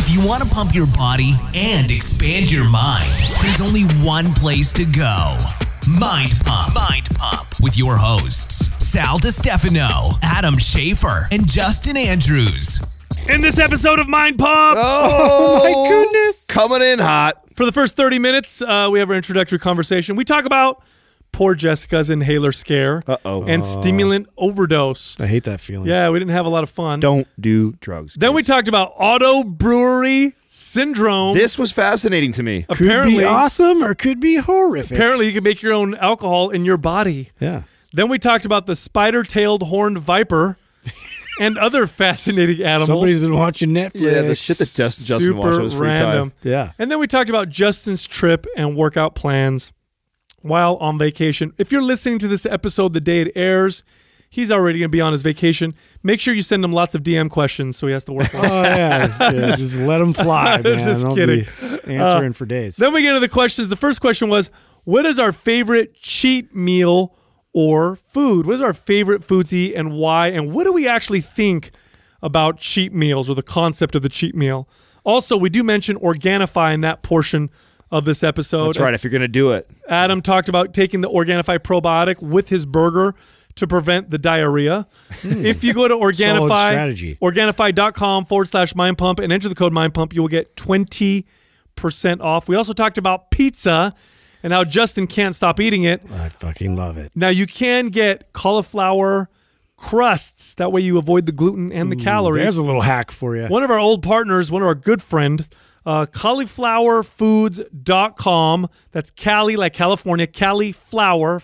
If you want to pump your body and expand your mind, there's only one place to go. Mind Pump. Mind Pump with your hosts, Sal DiStefano, Adam Schafer, and Justin Andrews. In this episode of Mind Pump, Oh, my goodness. Coming in hot. for the first 30 minutes, uh, we have our introductory conversation. We talk about poor Jessica's inhaler scare Uh-oh. and uh. stimulant overdose. I hate that feeling. Yeah, we didn't have a lot of fun. Don't do drugs. Then we kids. talked about auto brewery syndrome. This was fascinating to me. Could apparently, be awesome or could be horrific. apparently, you can make your own alcohol in your body. yeah. Then we talked about the spider-tailed horned viper and other fascinating animals. Somebody's been watching Netflix. Yeah, the shit that Justin, Justin watched on his free random. time. Yeah. And then we talked about Justin's trip and workout plans while on vacation. If you're listening to this episode the day it airs, he's already going to be on his vacation. Make sure you send him lots of DM questions so he has to work on. Oh, it. Oh yeah, yeah just, let him fly, man. Just I'll kidding. Answering uh, for days. then we get into the questions. The first question was, what is our favorite cheat meal or food? What is our favorite food to eat and why? And what do we actually think about cheat meals or the concept of the cheat meal? Also, we do mention Organifi in that portion of this episode. That's right. If you're gonna do it, Adam talked about taking the Organifi probiotic with his burger to prevent the diarrhea. Hmm. If you go to Organifi. Organifi.com forward slash mind pump and enter the code mind pump, you will get 20% off. We also talked about pizza and how Justin can't stop eating it. I fucking love it. Now you can get cauliflower crusts. That way you avoid the gluten and the calories. There's a little hack for you. One of our old partners, one of our good friends, uh, califlourfoods.com. That's Cali, like California. Cali flour,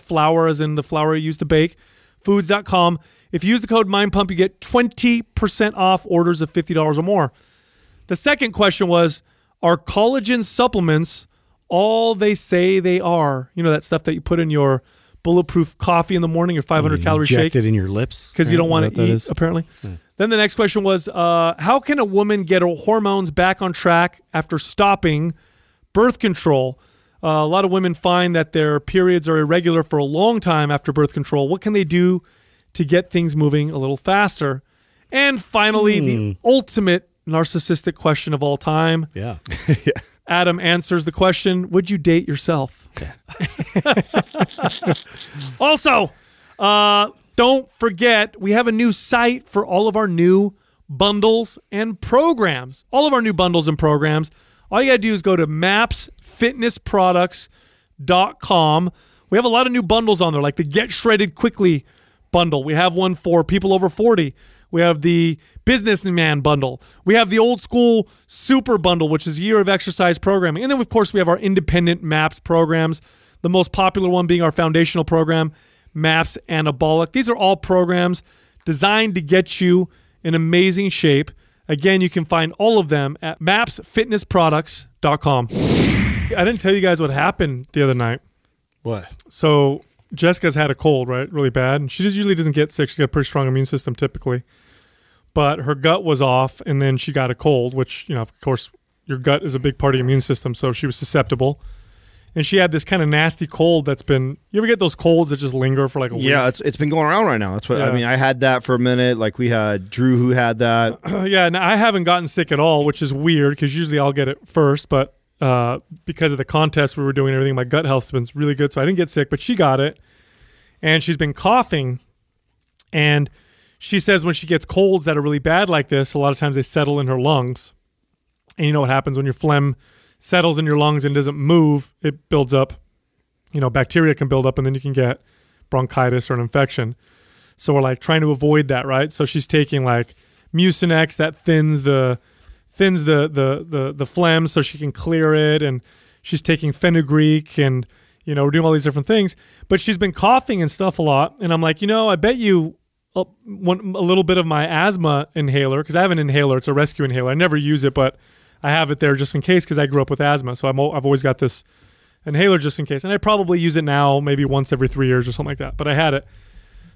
as in the flour you used to bake. Foods.com. If you use the code MindPump, you get 20% off orders of $50 or more. The second question was Are collagen supplements all they say they are? You know, that stuff that you put in your bulletproof coffee in the morning, or 500 calorie shake? It in your lips because you don't want to that what that eat is? apparently. Then the next question was, uh, how can a woman get her hormones back on track after stopping birth control? Uh, a lot of women find that their periods are irregular for a long time after birth control. What can they do to get things moving a little faster? And finally, the ultimate narcissistic question of all time. Yeah. Adam answers the question Would you date yourself? also, uh, don't forget, we have a new site for all of our new bundles and programs. All of our new bundles and programs. All you got to do is go to mapsfitnessproducts.com. We have a lot of new bundles on there, like the Get Shredded Quickly bundle. We have one for people over 40. We have the businessman bundle. We have the old school super bundle, which is year of exercise programming. And then, of course, we have our independent MAPS programs. The most popular one being our foundational program, MAPS Anabolic. These are all programs designed to get you in amazing shape. Again, you can find all of them at mapsfitnessproducts.com. I didn't tell you guys what happened the other night. What? So Jessica's had a cold, right? Really bad. And she just usually doesn't get sick. She's got a pretty strong immune system typically. But her gut was off and then she got a cold, which, you know, of course, your gut is a big part of your immune system. So she was susceptible. And she had this kind of nasty cold that's been you ever get those colds that just linger for like a yeah, week? it's it's been going around right now. That's what Yeah. I mean. I had that for a minute. Like we had Drew who had that. yeah, and I haven't gotten sick at all, which is weird because usually I'll get it first. But uh, because of the contest we were doing everything, my gut health's been really good, so I didn't get sick. But she got it, and she's been coughing. And she says when she gets colds that are really bad like this, a lot of times they settle in her lungs. And you know what happens when your phlegm settles in your lungs and doesn't move? It builds up. You know, bacteria can build up, and then you can get bronchitis or an infection. So we're like trying to avoid that, right? So she's taking like Mucinex that thins the thins the the the the phlegm so she can clear it, and she's taking fenugreek and you know we're doing all these different things. But she's been coughing and stuff a lot, and I'm like, you know, I bet you a, one, a little bit of my asthma inhaler because I have an inhaler. It's a rescue inhaler. I never use it, but I have it there just in case because I grew up with asthma. So I'm, I've always got this inhaler just in case. And I probably use it now maybe once every three years or something like that. But I had it.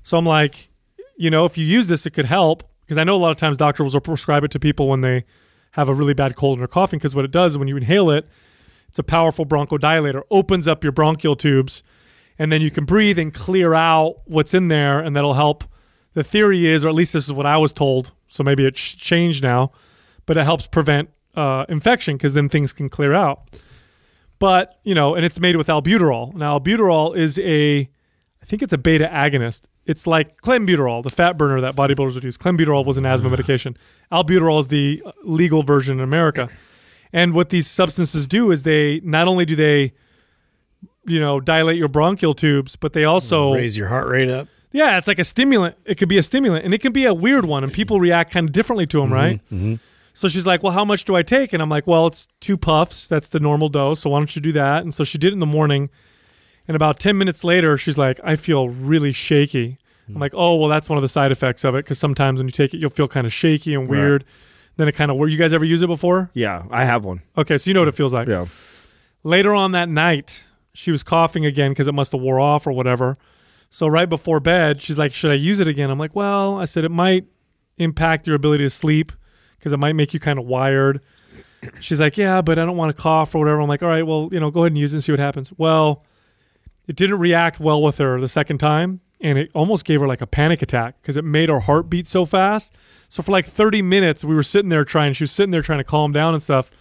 So I'm like, you know, if you use this, it could help because I know a lot of times doctors will prescribe it to people when they have a really bad cold and are coughing because what it does when you inhale it, it's a powerful bronchodilator, opens up your bronchial tubes, and then you can breathe and clear out what's in there, and that'll help. The theory is, or at least this is what I was told, so maybe it's changed now, but it helps prevent uh, infection because then things can clear out. But you know, and it's made with albuterol. Now, albuterol is a, I think it's a beta agonist. It's like clenbuterol, the fat burner that bodybuilders would use. Clenbuterol was an asthma medication. Albuterol is the legal version in America. And what these substances do is they not only do they, you know, dilate your bronchial tubes, but they also mm, Raise your heart rate up. yeah, it's like a stimulant. It could be a stimulant, and it can be a weird one, and people react kind of differently to them, mm-hmm, right? Mm-hmm. So she's like, "Well, how much do I take?" And I'm like, "Well, it's two puffs. That's the normal dose. So why don't you do that?" And so she did it in the morning, and about ten minutes later, she's like, "I feel really shaky." I'm mm. like, "Oh, well, that's one of the side effects of it because sometimes when you take it, you'll feel kind of shaky and weird." Then it kind of. Were you guys ever use it before? Yeah, I have one. Okay, so you know what it feels like. Yeah. Later on that night, she was coughing again because it must have wore off or whatever. So right before bed, she's like, "Should I use it again?" I'm like, "Well," I said, "It might impact your ability to sleep because it might make you kind of wired." She's like, "Yeah, but I don't want to cough or whatever." I'm like, "All right, well, you know, go ahead and use it and see what happens." Well, it didn't react well with her the second time, and it almost gave her like a panic attack because it made her heart beat so fast. So for like 30 minutes, we were sitting there trying. She was sitting there trying to calm down and stuff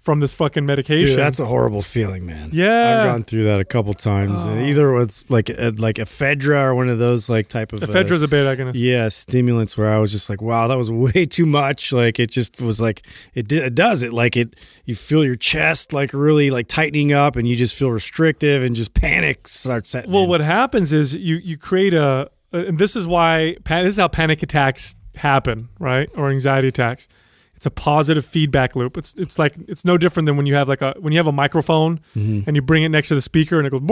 from this fucking medication. Dude, that's a horrible feeling, man. Yeah. I've gone through that a couple times. And either it's like a, like ephedra or one of those like type of uh, Ephedra's a beta agonist. yeah stimulants where I was just like, wow, that was way too much. Like it just was like it did, it does it like it. You feel your chest like really like tightening up, and you just feel restrictive, and just panic starts setting. Well, in. what happens is you you create a, and this is why this is how panic attacks happen, right? Or anxiety attacks. It's a positive feedback loop. It's it's like it's no different than when you have like a when you have a microphone and you bring it next to the speaker and it goes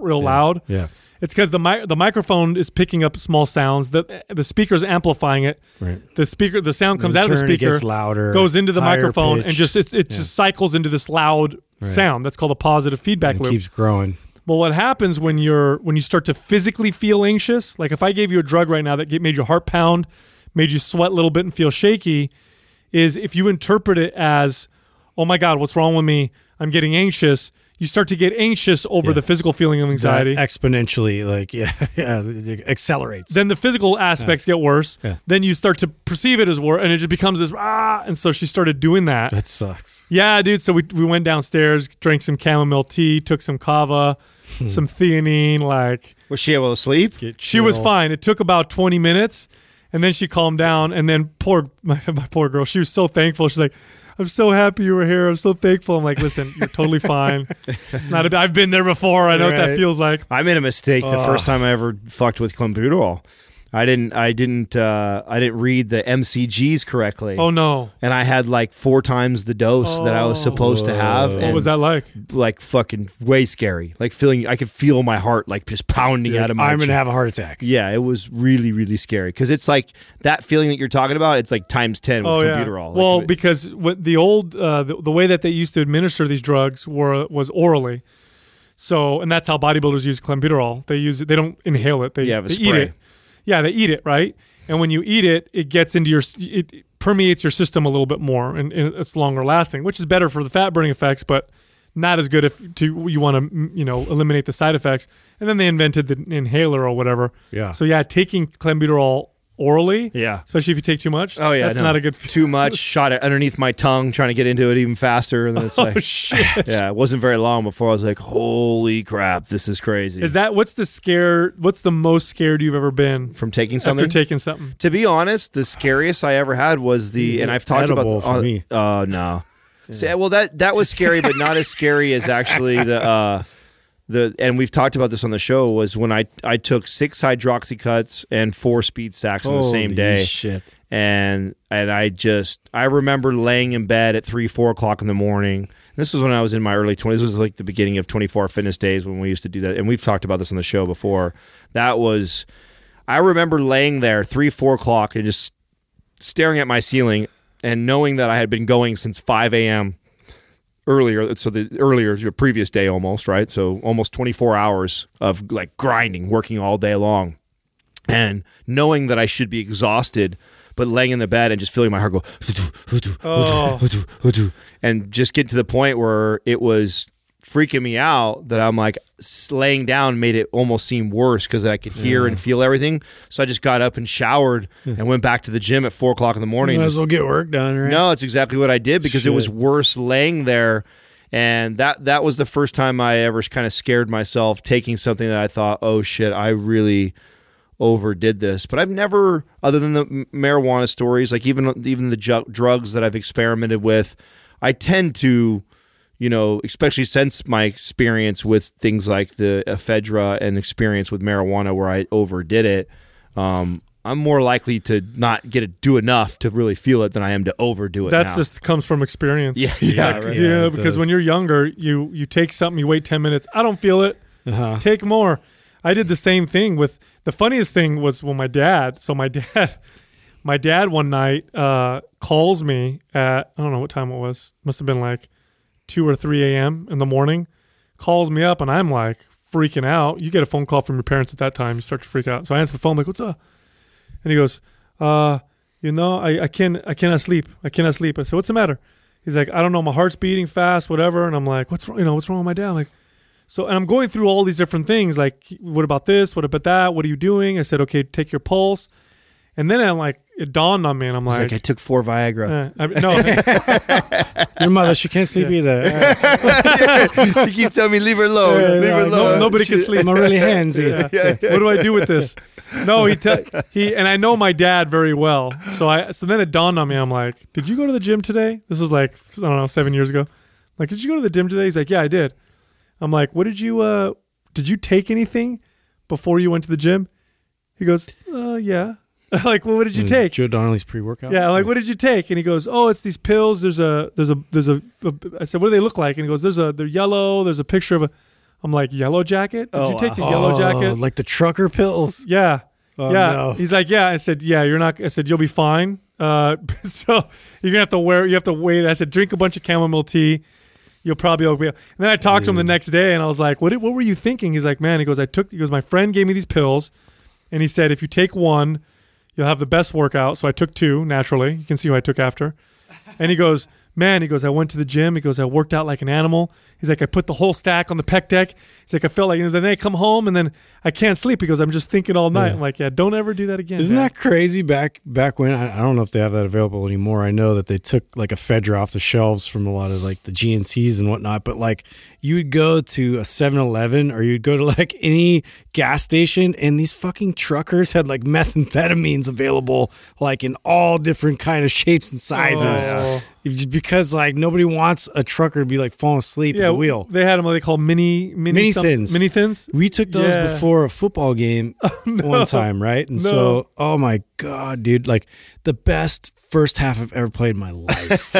real loud. Mm-hmm. Yeah. It's because the mi- the microphone is picking up small sounds. The the speaker's amplifying it. Right. The speaker the sound comes out of the speaker, gets louder, goes into the microphone, and just it, it Yeah. just cycles into this loud sound. That's called a positive feedback It loop. keeps growing. Well, what happens when you're when you start to physically feel anxious? Like if I gave you a drug right now that made your heart pound, made you sweat a little bit and feel shaky, is if you interpret it as, "Oh my God, what's wrong with me? I'm getting anxious." You start to get anxious over Yeah. the physical feeling of anxiety. That exponentially, like yeah, yeah, it accelerates. then the physical aspects get worse. Yeah. Then you start to perceive it as worse, and it just becomes this ah. And so she started doing that. that sucks. Yeah, dude. So we, we went downstairs, drank some chamomile tea, took some kava, Hmm. some theanine, like Was she able to sleep? she was fine. It took about 20 minutes and then she calmed down. And then poor, my, my poor girl, she was so thankful. She's like, I'm so happy you were here. I'm so thankful. I'm like, listen, you're totally fine. It's not, a, I've been there before. I know what that feels like. I made a mistake the uh. first time I ever fucked with clenbuterol. I didn't. I didn't. Uh, I didn't read the MCGs correctly. Oh no. and I had like four times the dose that I was supposed to have. What was that like? Like fucking way scary. Like feeling, I could feel my heart like just pounding out of my. I'm gonna have a heart attack. Yeah, it was really, really scary because it's like that feeling that you're talking about. It's like times ten with Oh yeah. clenbuterol. Like, well, it- because what the old uh, the, the way that they used to administer these drugs were was orally. So, and that's how bodybuilders use clenbuterol. They use it. They don't inhale it. They, Yeah, the they eat spray. it. Yeah, they eat it right. And when you eat it, it gets into your it permeates your system a little bit more, and, and it's longer lasting, which is better for the fat burning effects, but not as good if to you want to you know eliminate the side effects. And then they invented the inhaler or whatever. Yeah. So yeah, taking clenbuterol orally. Yeah. Especially if you take too much. Oh yeah, That's no. not a good. Too much. Shot it underneath my tongue, trying to get into it even faster, and then it's like, Oh shit! yeah, it wasn't very long before I was like, holy crap, this is crazy. Is that what's the scare? What's the most scared you've ever been from taking something? after taking something? to be honest, the scariest I ever had was the, and I've talked Edible about. for me. Oh no. See, well, that that was scary, but not as scary as actually the uh, the. And we've talked about this on the show. Was when I I took six Hydroxycuts and four speed stacks on the same day. Shit. and and I just I remember laying in bed at three four o'clock in the morning. This was when I was in my early twenties. This was like the beginning of twenty four fitness days when we used to do that, and we've talked about this on the show before. That was I remember laying there three four o'clock and just staring at my ceiling and knowing that I had been going since five a.m. earlier. So the earlier your previous day almost right. So almost twenty four hours of like grinding, working all day long and knowing that I should be exhausted, but laying in the bed and just feeling my heart go, Oh. and just get to the point where it was freaking me out that I'm like laying down made it almost seem worse because I could hear and feel everything. So I just got up and showered and went back to the gym at four o'clock in the morning. Might Just- as well get work done, right? no, it's exactly what I did because it was worse laying there. And that that was the first time I ever kind of scared myself taking something that I thought, oh shit, I really overdid this. But I've never, other than the marijuana stories, like even even the ju- drugs that I've experimented with, I tend to, you know, especially since my experience with things like the ephedra and experience with marijuana where I overdid it. Um, I'm more likely to not get it do enough to really feel it than I am to overdo it. That's now. just comes from experience. Yeah, yeah, Like, right. yeah, Yeah, it because when you're younger, you you take something, you wait ten minutes. I don't feel it. Uh-huh. Take more. I did the same thing with the funniest thing was when my dad. So my dad, my dad one night uh, calls me at I don't know what time it was. Must have been like two or three a.m. in the morning. Calls me up and I'm like freaking out. You get a phone call from your parents at that time, you start to freak out. So I answer the phone like, "What's up?" And he goes, uh, you know, I, I can't I cannot sleep. I cannot sleep. I said, What's the matter? He's like, I don't know, my heart's beating fast, whatever. And I'm like, What's wrong? You know, what's wrong with my dad? Like, so and I'm going through all these different things, like, what about this? What about that? What are you doing? I said, Okay, take your pulse. And then I'm like, it dawned on me, and I'm like, like I took four Viagra. eh, I, no, Your mother, she can't sleep either. she keeps telling me leave her alone. Yeah, leave her yeah, alone. no, nobody can sleep. I'm really handsy. Yeah. What do I do with this? No, he te- he and I know my dad very well. So I so then it dawned on me. I'm like, did you go to the gym today? This was like I don't know seven years ago. Like, did you go to the gym today? He's like, yeah, I did. I'm like, what did you uh did you take anything before you went to the gym? He goes, uh, yeah. like, well, what did you take? Joe Donnelly's pre-workout. Yeah, like, what did you take? And he goes, oh, it's these pills. There's a, there's a, there's a. I said, what do they look like? And he goes, there's a, they're yellow. There's a picture of a. I'm like, yellow jacket. Did Oh, you take the Oh, yellow jacket? like the trucker pills. Yeah. Oh, yeah. no. He's like, yeah. I said, yeah, you're not, I said, you'll be fine. Uh, so you're gonna have to wear, you have to wait. I said, drink a bunch of chamomile tea. You'll probably be. And then I talked to him the next day, and I was like, what, what were you thinking? He's like, man, he goes, I took, he goes, my friend gave me these pills, and he said, if you take one, you'll have the best workout. So I took two naturally. You can see who I took after. And he goes, man, he goes, I went to the gym. He goes, I worked out like an animal. He's like, I put the whole stack on the pec deck. He's like, I felt like, like, then I come home and then I can't sleep because I'm just thinking all night. Yeah. I'm like, yeah, don't ever do that again. Isn't Dad." that crazy? Back back when I, I don't know if they have that available anymore. I know that they took like ephedra off the shelves from a lot of like the GNCs and whatnot. But like you would go to a 7-Eleven or you'd go to like any gas station, and these fucking truckers had like methamphetamines available, like in all different kind of shapes and sizes. Oh. Just because like nobody wants a trucker to be like falling asleep Yeah, the wheel. They had them what they call mini mini, Mini some- thins. Mini thins. We took those Yeah. before a football game one time, right? And No. so, oh my god, dude, like the best first half I've ever played in my life.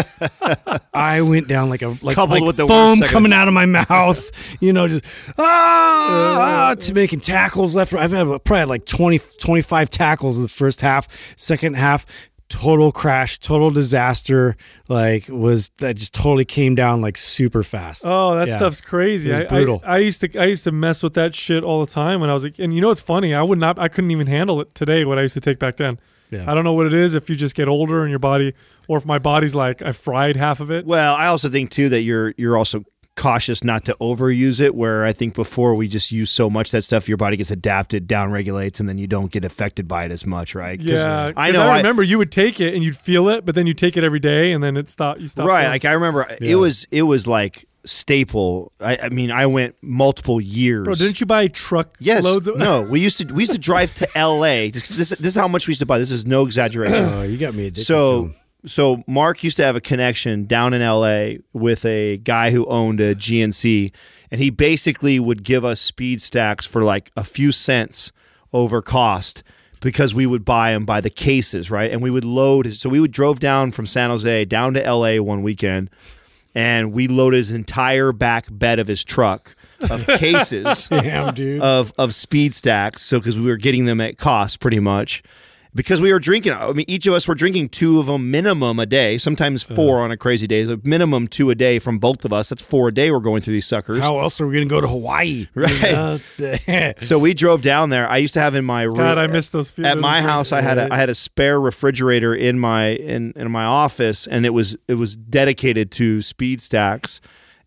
I went down like a like, Coupled like with the worst foam second- coming out of my mouth, you know, just ah, to making tackles left. I've had probably had like 20, 25 tackles in the first half. Second half, total crash, total disaster. Like was that just totally came down like super fast. Oh, that Yeah. stuff's crazy. It was I, brutal. I, I used to I used to mess with that shit all the time when I was like, and you know what's funny? I would not I couldn't even handle it today. What I used to take back then. Yeah. I don't know what it is. If you just get older and your body, or if my body's like I fried half of it. Well, I also think too that you're you're also cautious not to overuse it. Where I think before we just use so much that stuff, your body gets adapted, down regulates, and then you don't get affected by it as much, right? 'Cause Yeah, I 'cause know. I I- remember you would take it and you'd feel it, but then you take it every day and then it stopped You stop. right. feeling- Like I remember, Yeah. it was it was like staple. I, I mean, I went multiple years. Bro, didn't you buy truck Yes. loads of? no, we used to we used to drive to L.A. Just 'cause This this is how much we used to buy. This is no exaggeration. Oh, you got me addicted to so 'em. So Mark used to have a connection down in LA with a guy who owned a GNC and he basically would give us speed stacks for like a few cents over cost because we would buy them by the cases, right? And we would load so we would drove down from San Jose down to LA one weekend and we loaded his entire back bed of his truck of cases Damn, dude. of of speed stacks. So because we were getting them at cost, pretty much. Because we were drinking, I mean, each of us were drinking two of them minimum a day, sometimes Uh-huh. 4 on a crazy day. So minimum two a day from both of us. That's four a day. We're going through these suckers. How else are we going to go to Hawaii? Right. So we drove down there. I used to have in my room. God, I miss those. few- at my house I had a I had a spare refrigerator in my in, in my office and it was it was dedicated to speed stacks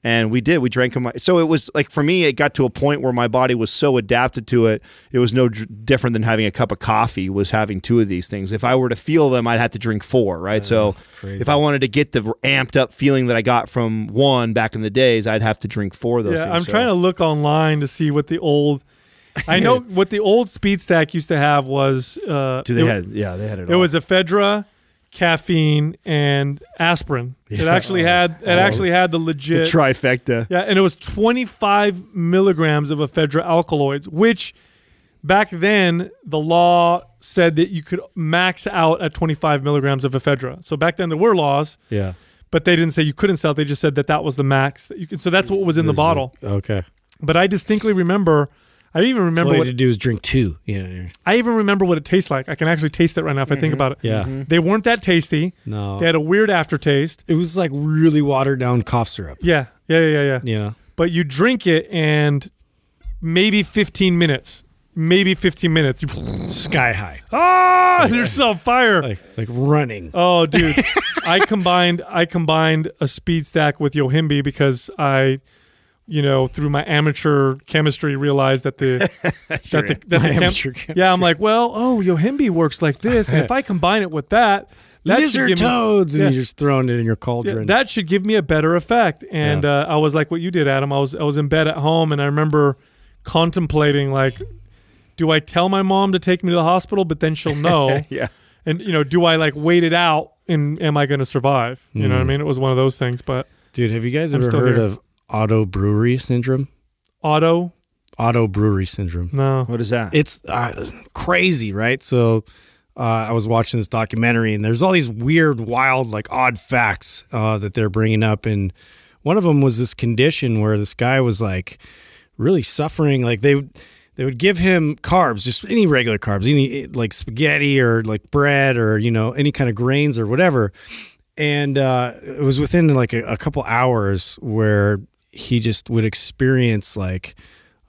And we did. We drank them. So it was like for me, it got to a point where my body was so adapted to it. It was no different than having a cup of coffee. Was having two of these things. If I were to feel them, I'd have to drink four. Right. so if I wanted to get the amped up feeling that I got from one back in the days, I'd have to drink four of those. Yeah, things. I'm So- trying to look online to see what the old. I know what the old Speed Stack used to have was. Uh, Do they it, had? Yeah, they had it. It all. was ephedra, caffeine, and aspirin. It actually oh. had. It oh. actually had the the legit. trifecta. yeah, and it was 25 milligrams of ephedra alkaloids, which back then the law said that you could max out at 25 milligrams of ephedra. So back then there were laws, Yeah. but they didn't say you couldn't sell. it. They just said that that was the max that you could. So that's what was in the bottle. Okay. But I distinctly remember. I even remember All what had to do is drink two. Yeah. I even remember what it tastes like. I can actually taste it right now if I think about it. Yeah. They weren't that tasty. No. They had a weird aftertaste. it was like really watered down cough syrup. Yeah, yeah, yeah, yeah. yeah. Yeah. But you drink it and maybe 15 minutes, maybe 15 minutes. Sky high. ah, there's some fire. Like like running. Oh, dude, I combined I combined a speed stack with Yohimbe because I, you know, through my amateur chemistry realized that the that the, that the chem- yeah, I'm like, well, oh, Yohimbe works like this, and if I combine it with that, that should Lizard give me- toads, and Yeah. you're just throwing it in your Yeah, cauldron. that should give me a better effect. And uh, I was like what you did, Adam. I was I was in bed at home, and I remember contemplating like, do I tell my mom to take me to the hospital, but then she'll know? Yeah. and you know, do I like wait it out, and am I going to survive? You know what I mean? It was one of those things. But Dude, have you guys I'm ever heard here. of auto brewery syndrome? auto, Auto brewery syndrome. no. What is that? It's uh, crazy, right? So uh, I was watching this documentary, and there's all these weird, wild, like odd facts uh, that they're bringing up, and one of them was this condition where this guy was like really suffering. Like they they would give him carbs, just any regular carbs, any like spaghetti or like bread or you know any kind of grains or whatever, and uh, it was within like a, a couple hours where he just would experience like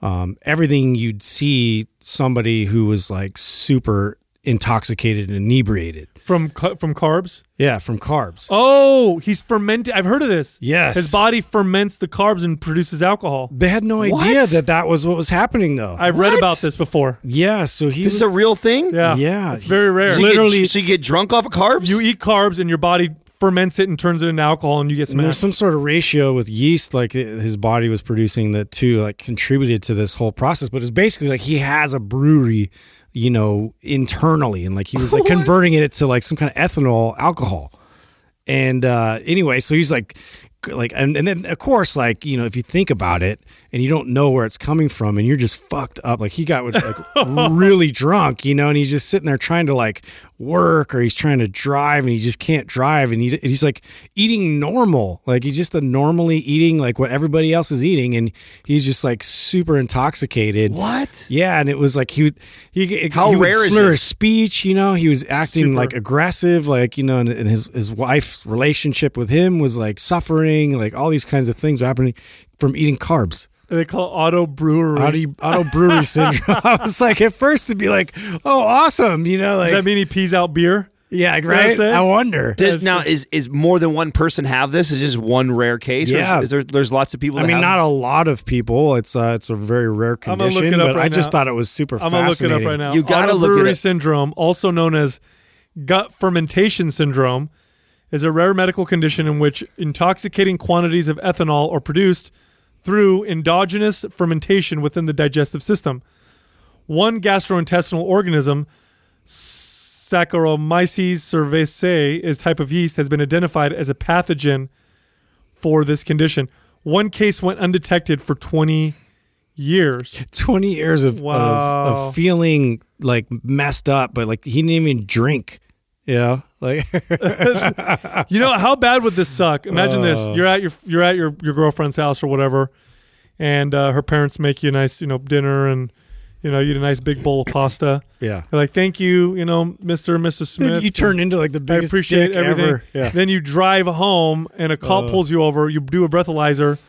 um, everything you'd see somebody who was like super intoxicated and inebriated. From from carbs. Yeah, from carbs. Oh, he's fermented. I've heard of this. Yes. his body ferments the carbs and produces alcohol. They had no What? idea that that was what was happening, though. I've read about this before. yeah, so he This was, is a real thing. Yeah, Yeah. it's very rare. So Literally- get, so you get drunk off of carbs. You eat carbs and your body ferments it and turns it into alcohol, and you get and there's some sort of ratio with yeast, like his body was producing that too, like contributed to this whole process. But it's basically like he has a brewery, you know, internally, and like he was like converting it to like some kind of ethanol alcohol. And uh anyway, so he's like like and, and then of course like you know if you think about it and you don't know where it's coming from and you're just fucked up like he got like really drunk you know and he's just sitting there trying to like work or he's trying to drive and he just can't drive and, he, and he's like eating normal like he's just a normally eating like what everybody else is eating and he's just like super intoxicated what? yeah, and it was like he would he How he would rare is slur his speech. You know, he was acting Super. like aggressive, like you know, and, and his his wife's relationship with him was like suffering. Like all these kinds of things were happening from eating carbs. They call it auto brewery. Auto, auto brewery syndrome. I was like, at first to be like, oh, awesome, you know, Does like that mean he pees out beer? yeah, what I'm right. I wonder. Does, now is is more than one person have this? Is just one rare case? Or is- Yeah. is there, there's lots of people. I mean, have not a lot of people. It's uh, it's a very rare I'm look condition, it up but right I just now. thought it was super I'm gonna look it fascinating. up right now. You gotta look it Autobrewery up. syndrome, also known as gut fermentation syndrome, is a rare medical condition in which intoxicating quantities of ethanol are produced through endogenous fermentation within the digestive system. One gastrointestinal organism, Saccharomyces cerevisiae, is type of yeast has been identified as a pathogen for this condition. One case went undetected for 20 years. 20 years of, of, of feeling like messed up, but like he didn't even drink. Know, like You know how bad would this suck? Imagine this: Uh. you're at your you're at your your girlfriend's house or whatever, and uh, her parents make you a nice you know dinner and you know you eat a nice big bowl of pasta. yeah. They're like, "Thank you, you know, Mister and Mrs. Then Smith." you turn into like the biggest I appreciate dick everything. ever. Yeah. Then you drive home and a cop Uh. pulls you over. You do a breathalyzer.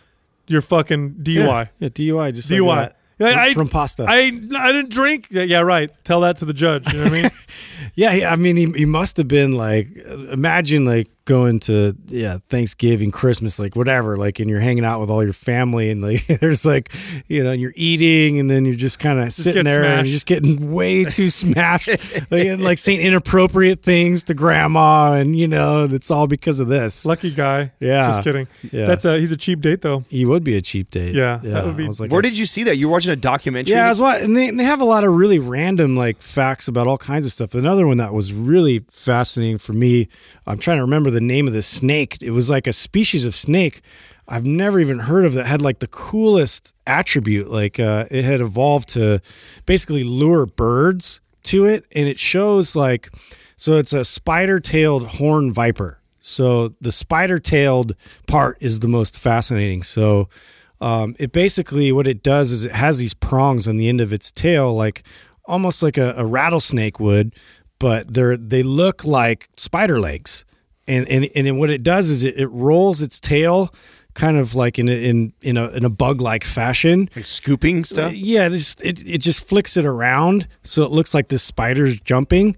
You're fucking DUI. Yeah, yeah, DUI. Just DUI. Like that. Yeah, From- I- from pasta. I I didn't drink. Yeah, yeah, right. Tell that to the judge. You know what I mean? yeah, I mean, he, he must have been like, imagine like going to yeah Thanksgiving, Christmas, like whatever, like and you're hanging out with all your family and like there's like you know you're eating and then you're just kind of sitting get there and you're just getting way too smashed, like, and, like saying inappropriate things to grandma and you know it's all because of this. Lucky guy. Yeah. Just kidding. Yeah. That's a he's a cheap date though. he would be a cheap date. Yeah, that would be- I was like, Where did you see that? You were watching a documentary? Yeah, I was watching, and they, they have a lot of really random like facts about all kinds of stuff. Another one that was really fascinating for me, I'm trying to remember the name of the snake. It was like a species of snake I've never even heard of that had like the coolest attribute. Like uh, it had evolved to basically lure birds to it, and it shows like so it's a spider-tailed horn viper. So the spider-tailed part is the most fascinating. So um, it basically what it does is it has these prongs on the end of its tail, like almost like a, a rattlesnake would, but they're they look like spider legs. And and and then what it does is it, it rolls its tail, kind of like in a, in in a in a bug like fashion. Like scooping uh, stuff? Yeah, it just, it, it just flicks it around so it looks like this spider's jumping.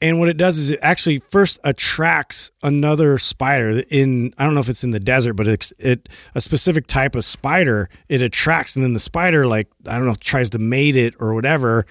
And what it does is it actually first attracts another spider in I don't know if it's in the desert, but it's it a specific type of spider it attracts, and then the spider like I don't know tries to mate it or whatever,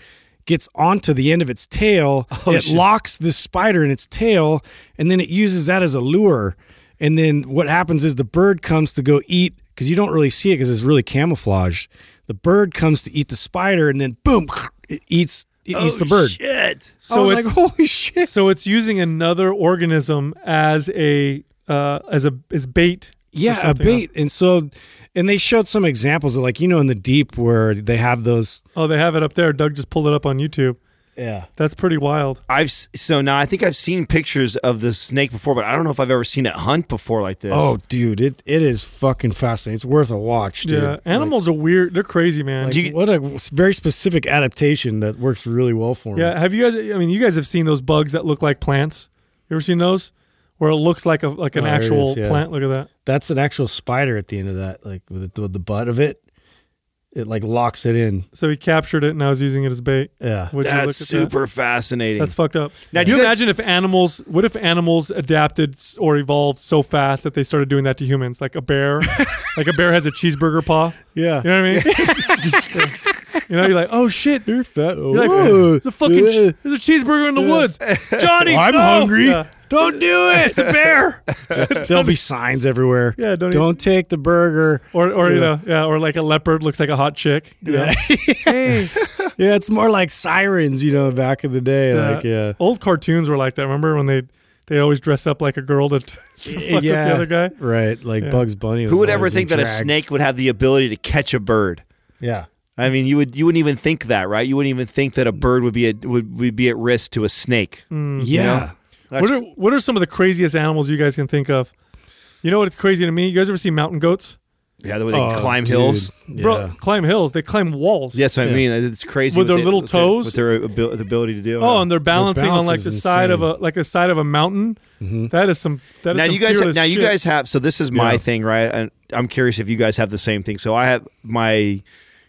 gets onto the end of its tail. it locks the spider in its tail, and then it uses that as a lure. And then what happens is the bird comes to go eat because you don't really see it because it's really camouflaged. The bird comes to eat the spider, and then boom, it eats it eats the bird. Shit. So So I was it's like, holy shit! so it's using another organism as a uh, as a as bait. For yeah, a something bait. And so, and they showed some examples of like you know in the deep where they have those. Oh, they have it up there. Doug just pulled it up on YouTube. Yeah. That's pretty wild. I've so now I think I've seen pictures of the snake before, but I don't know if I've ever seen it hunt before like this. Oh, dude, it it is fucking fascinating. It's worth a watch. Dude. Yeah, animals are weird. They're crazy, man. Like, you- what a very specific adaptation that works really well for them. yeah, have you guys? I mean, you guys have seen those bugs that look like plants. You ever seen those? Where it looks like a like an Oh, actual is, yeah. plant. Look at that. That's an actual spider at the end of that, like with the, with the butt of it. It like locks it in. So he captured it and now he's using it as bait. Yeah. Would you look that's at super fascinating. That's fucked up. Now, Now, do you you guys- imagine if animals? What if animals adapted or evolved so fast that they started doing that to humans? Like a bear, like a bear has a cheeseburger paw. Yeah. You know what I mean? you know, you're like, oh shit. You're fat. You're like, Oh. there's a fucking ch- there's a cheeseburger in the woods. Johnny, oh, I'm no! hungry. Yeah. Don't do it. It's a bear. There'll be signs everywhere. Yeah, don't don't take the burger. Or, or you Yeah. know, yeah, or like a leopard looks like a hot chick. You know? hey, Yeah, it's more like sirens, you know, back in the day. Like, yeah. Old cartoons were like that. Remember when they they always dress up like a girl to, to fuck with the other guy? Right. Like Yeah. Bugs Bunny. was Who would ever think that a snake would have the ability to catch a bird? Yeah. I mean, you would you wouldn't even think that, right? You wouldn't even think that a bird would be a, would, would be at risk to a snake. Hmm. Yeah. That's- What are what are some of the craziest animals you guys can think of? You know what? It's crazy to me. You guys ever see mountain goats? yeah, the way they Oh, climb dude. hills. Yeah. Bro, climb hills. They climb walls. Yes, I Yeah. mean it's crazy With what their they- little with their- toes? with their abil- the ability to do. Oh, and they're balancing on balance like is the side of a insane. like the side of a mountain. Mm-hmm. That is some. That is now some you guys have, fearless now you shit. guys have so this is my Yeah. thing right and i'm curious if you guys have the same thing so i have my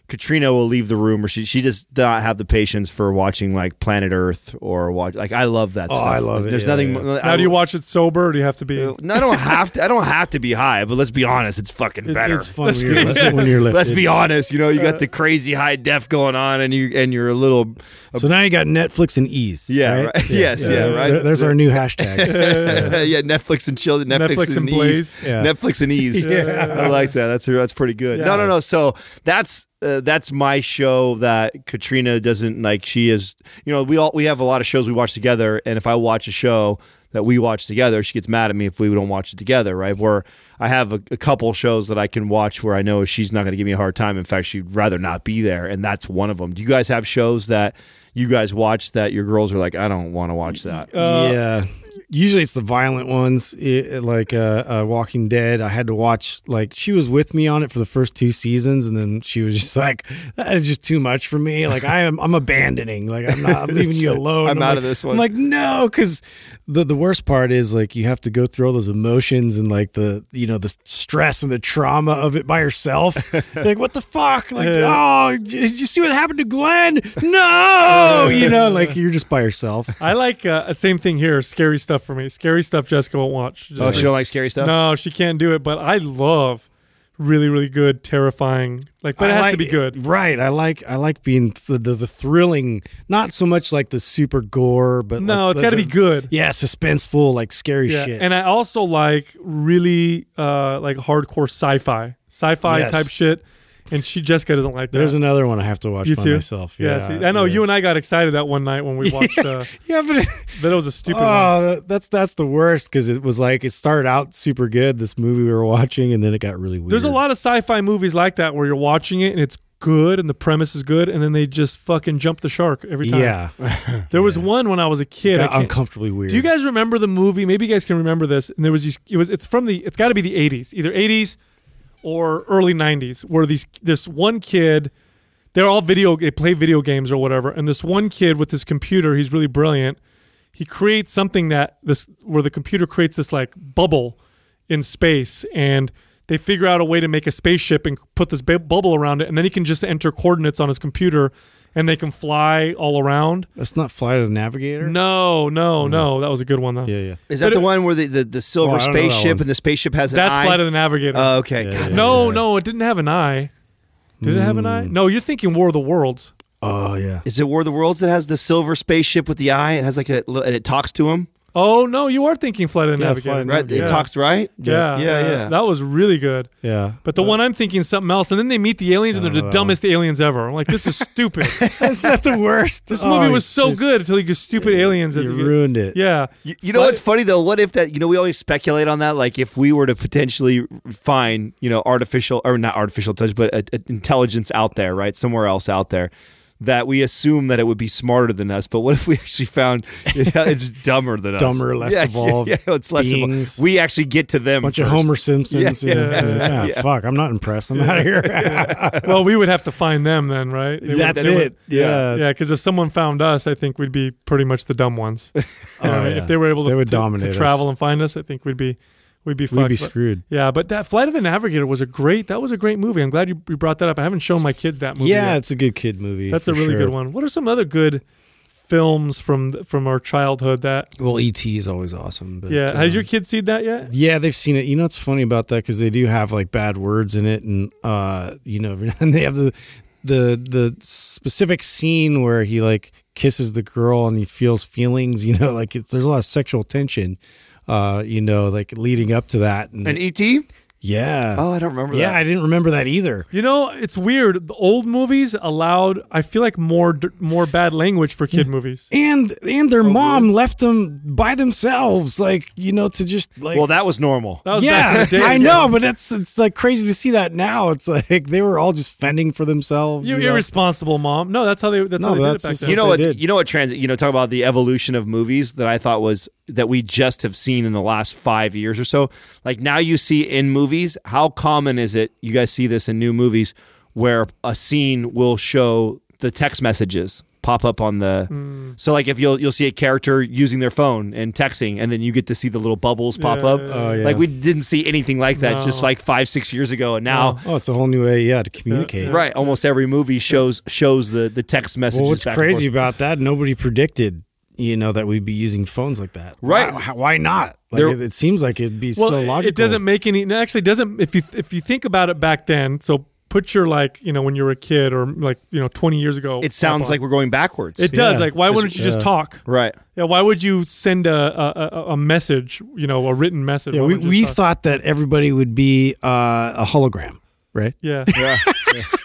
katrina will leave the room or she she does not have the patience for watching like planet earth or watch like i love that Oh, stuff I love Like, it. there's Yeah, nothing yeah. I- Now, do you watch it sober, or do you have to be? Uh, no, I don't have to. I don't have to be high, but let's be honest, it's fucking It- better. It's fun when you're, listen when you're lifted. Let's be honest. You know, you got the crazy high def going on, and you and you're a little. So now you got Netflix and ease. Yeah, right? right. Yes, yeah, right. There- there's our new hashtag. yeah, Netflix and chill. Netflix, Netflix and, and ease. Blaze. Yeah. Netflix and ease. Yeah. I like that. That's that's pretty good. No, no, no. So that's uh, that's my show that Katrina doesn't like. She is. You know, we all we have a lot of shows we watch together, and if I watch a show that we watch together, she gets mad at me if we don't watch it together. Right? Where I have a, a couple shows that I can watch where I know she's not going to give me a hard time. In fact, she'd rather not be there, and that's one of them. Do you guys have shows that? You guys watch that your girls are like, I don't want to watch that. Uh, yeah. Usually it's the violent ones, i- like uh, uh, Walking Dead. I had to watch, like, she was with me on it for the first two seasons, and then she was just like, that is just too much for me. Like, I am, I'm abandoning. Like, I'm not, I'm leaving you alone. I'm out like- of this one. I'm like, no, because the, the worst part is, like, you have to go through all those emotions and, like, the, you know, the stress and the trauma of it by yourself. like, what the fuck? Like, oh, did you see what happened to Glenn? No. no, you know, like you're just by yourself. I like uh, same thing here. Scary stuff for me. Scary stuff Jessica won't watch. Just Oh, she don't like scary stuff. No, she can't do it. But I love really, really good, terrifying. Like, but it has like- to be good. right? I like I like being the the, the thrilling, not so much like the super gore, but No, like it's got to be good. Yeah, suspenseful, like scary Yeah, shit. and I also like really uh like hardcore sci-fi, sci-fi Yes. type shit. And she Jessica doesn't like that. There's another one I have to watch you by too? myself. Yeah, Yeah, see, I know yeah. you and I got excited that one night when we watched. uh Yeah, but But it was a stupid one. oh, that- that's that's the worst because it was like it started out super good. This movie we were watching, and then it got really weird. There's a lot of sci-fi movies like that where you're watching it and it's good and the premise is good, and then they just fucking jump the shark every time. Yeah, There was one when I was a kid. Uncomfortably weird. Do you guys remember the movie? Maybe you guys can remember this. And there was these. It was. It's from the. It's got to be the '80s, either '80s or early '90s, where these this one kid. They're all video. They play video games or whatever. And this one kid with his computer, he's really brilliant. He creates something that this where the computer creates this like bubble in space, and they figure out a way to make a spaceship and put this bu- bubble around it, and then he can just enter coordinates on his computer, and they can fly all around. That's not Flight of the Navigator. No, oh, no, no. That was a good one though. Yeah, yeah. Is that But the it- one where the, the, the silver Oh, I don't know that spaceship one. and the spaceship has an That's eye? Flight of the Navigator. Oh, okay. Yeah, God, yeah. no, no, it didn't have an eye. Did it have an eye? Mm. No, you're thinking War of the Worlds. Oh yeah. Is it War of the Worlds that has the silver spaceship with the eye? It has like a little, and it talks to him, Oh no, you are thinking Flight of the Yeah, Navigator. Flight of the right? It Yeah. talks right. Yeah, yeah, yeah. That was really good. Yeah. But the uh, one I'm thinking is something else, and then they meet the aliens, and they're the Oh. dumbest aliens ever. I'm like, this is stupid. Is that the worst? this movie Oh, was so good until you get stupid aliens. You and you get- ruined it. Yeah, You, you know what's funny though? What if that? You know, we always speculate on that. Like, if we were to potentially find, you know, artificial or not artificial touch, but a, a intelligence out there, right, somewhere else out there, that we assume that it would be smarter than us. But what if we actually found it's dumber than us? Dumber, less yeah, evolved Yeah, yeah, it's less evolved. We actually get to them. bunch of. Homer Simpsons. Yeah, Yeah, yeah, yeah, yeah. Fuck, I'm not impressed. I'm out of here. well, we would have to find them then, right? They That's would- it. Yeah. Yeah, because if someone found us, I think we'd be pretty much the dumb ones. Oh, you know what I mean? Oh, yeah. If they were able to, They would to- dominate to us. travel and find us, I think we'd be we'd be We'd fucked. be But- screwed. yeah, but that Flight of the Navigator was a great. That was a great movie. I'm glad you, you brought that up. I haven't shown my kids that movie. Yeah, yet. it's a good kid movie. that's a really sure. good one. What are some other good films from from our childhood that? Well, ET is always awesome. But, yeah, has um, your kid seen that yet? Yeah, they've seen it. You know what's funny about that because they do have like bad words in it, and uh, you know, and they have the the the specific scene where he like kisses the girl and he feels feelings. You know, like it's, there's a lot of sexual tension. Uh, you know, like leading up to that, and, And ET? Yeah, Oh, I don't remember that. yeah, that. I didn't remember that either. You know, it's weird. The old movies allowed, I feel like more more bad language for kid movies. And and Oh, their mom left them by themselves, like you know, to just like well, that was normal. That was yeah, back in the day. I know, but it's it's like crazy to see that now. It's like they were all just fending for themselves. You you know? irresponsible mom. No, that's how they. That's No, how they did that's it back then. you know what what? did. You know what? Transit. You know, talk about the evolution of movies that I thought was that we just have seen in the last five years or so. Like now, you see in movies. How common is it? You guys see this in new movies where a scene will show the text messages pop up on the. Hmm. So like if you'll you'll see a character using their phone and texting, and then you get to see the little bubbles pop Yeah, up. Oh, yeah. Like we didn't see anything like that just like five six years ago, and now. Oh, it's a whole new way, yeah, to communicate. yeah. Right, almost every movie shows shows the the text messages. Well, what's crazy about that? Nobody predicted, you know, that we'd be using phones like that. Right. Why, why not? Like, There- it, it seems like it'd be well, so logical. it doesn't make any. It actually doesn't. If you if you think about it back then, so put your like you know when you were a kid or like you know 20 years ago. It sounds up like on. on. we're going backwards. it does. Yeah. Like why wouldn't you just Yeah. talk? right. Yeah, why would you send a a, a, a message? You know, a written message. Yeah, Why we, we thought that everybody would be uh, a hologram, right? Yeah. Yeah.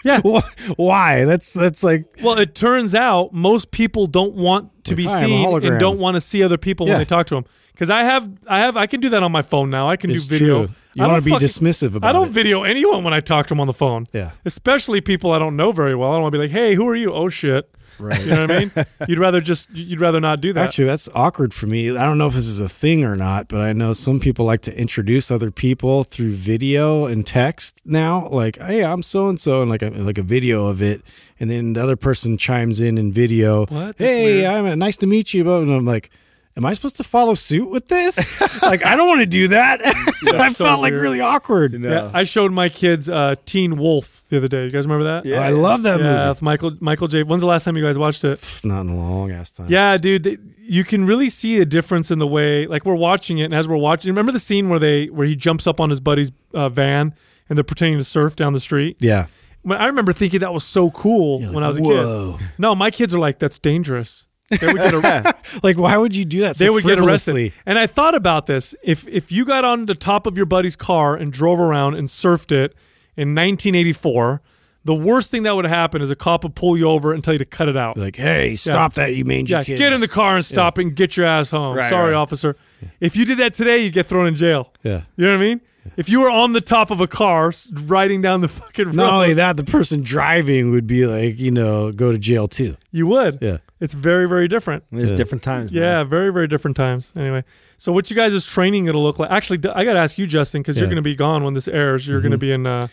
Yeah. Wh- Why? That's that's like Well, it turns out most people don't want to Like, be "Hi, seen and don't want to see other people when they talk to them. Because I have, I have, I can do that on my phone now. I can it's do video. true. You want to be fucking- dismissive about it. I don't it. video anyone when I talk to them on the phone. Yeah. Especially people I don't know very well. I don't want to be like, "Hey, who are you?" Oh shit. Right. You know what I mean? You'd rather just, you'd rather not do that. Actually, that's awkward for me. I don't know if this is a thing or not, but I know some people like to introduce other people through video and text now. Like, hey, I'm so and so, and like a, like a video of it, and then the other person chimes in in video. Hey, weird. I'm uh, nice to meet you, but and I'm like, am I supposed to follow suit with this? like, I don't want to do that. I so felt like really awkward. Yeah, I showed my kids uh, Teen Wolf the other day. You guys remember that? Yeah, I love that Yeah, movie. Michael Michael J. When's the last time you guys watched it? Not in a long ass time. Yeah, dude, they, you can really see a difference in the way, like we're watching it, and as we're watching, remember the scene where they where he jumps up on his buddy's uh, van and they're pretending to surf down the street. Yeah. When I remember thinking that was so cool when I was a Whoa. kid. No, my kids are like, that's dangerous. They would get, arrested. Like, why would you do that? So they would get arrested. And I thought about this: if if you got on the top of your buddy's car and drove around and surfed it in 1984, the worst thing that would happen is a cop would pull you over and tell you to cut it out. Like, hey, stop that, you mangy Yeah, kids. get in the car and stop and get your ass home. Right, Sorry, right. officer. If you did that today, you'd get thrown in jail. Yeah. You know what I mean? If you were on the top of a car riding down the fucking road, Not only that, the person driving would be like, you know, go to jail too. you would. Yeah. It's very, very different. It's Yeah. different times. man. Yeah, very, very different times. Anyway, so what you guys' is training going to look like? Actually, I got to ask you, Justin, because you're going to be gone when this airs. You're going to be in. Uh,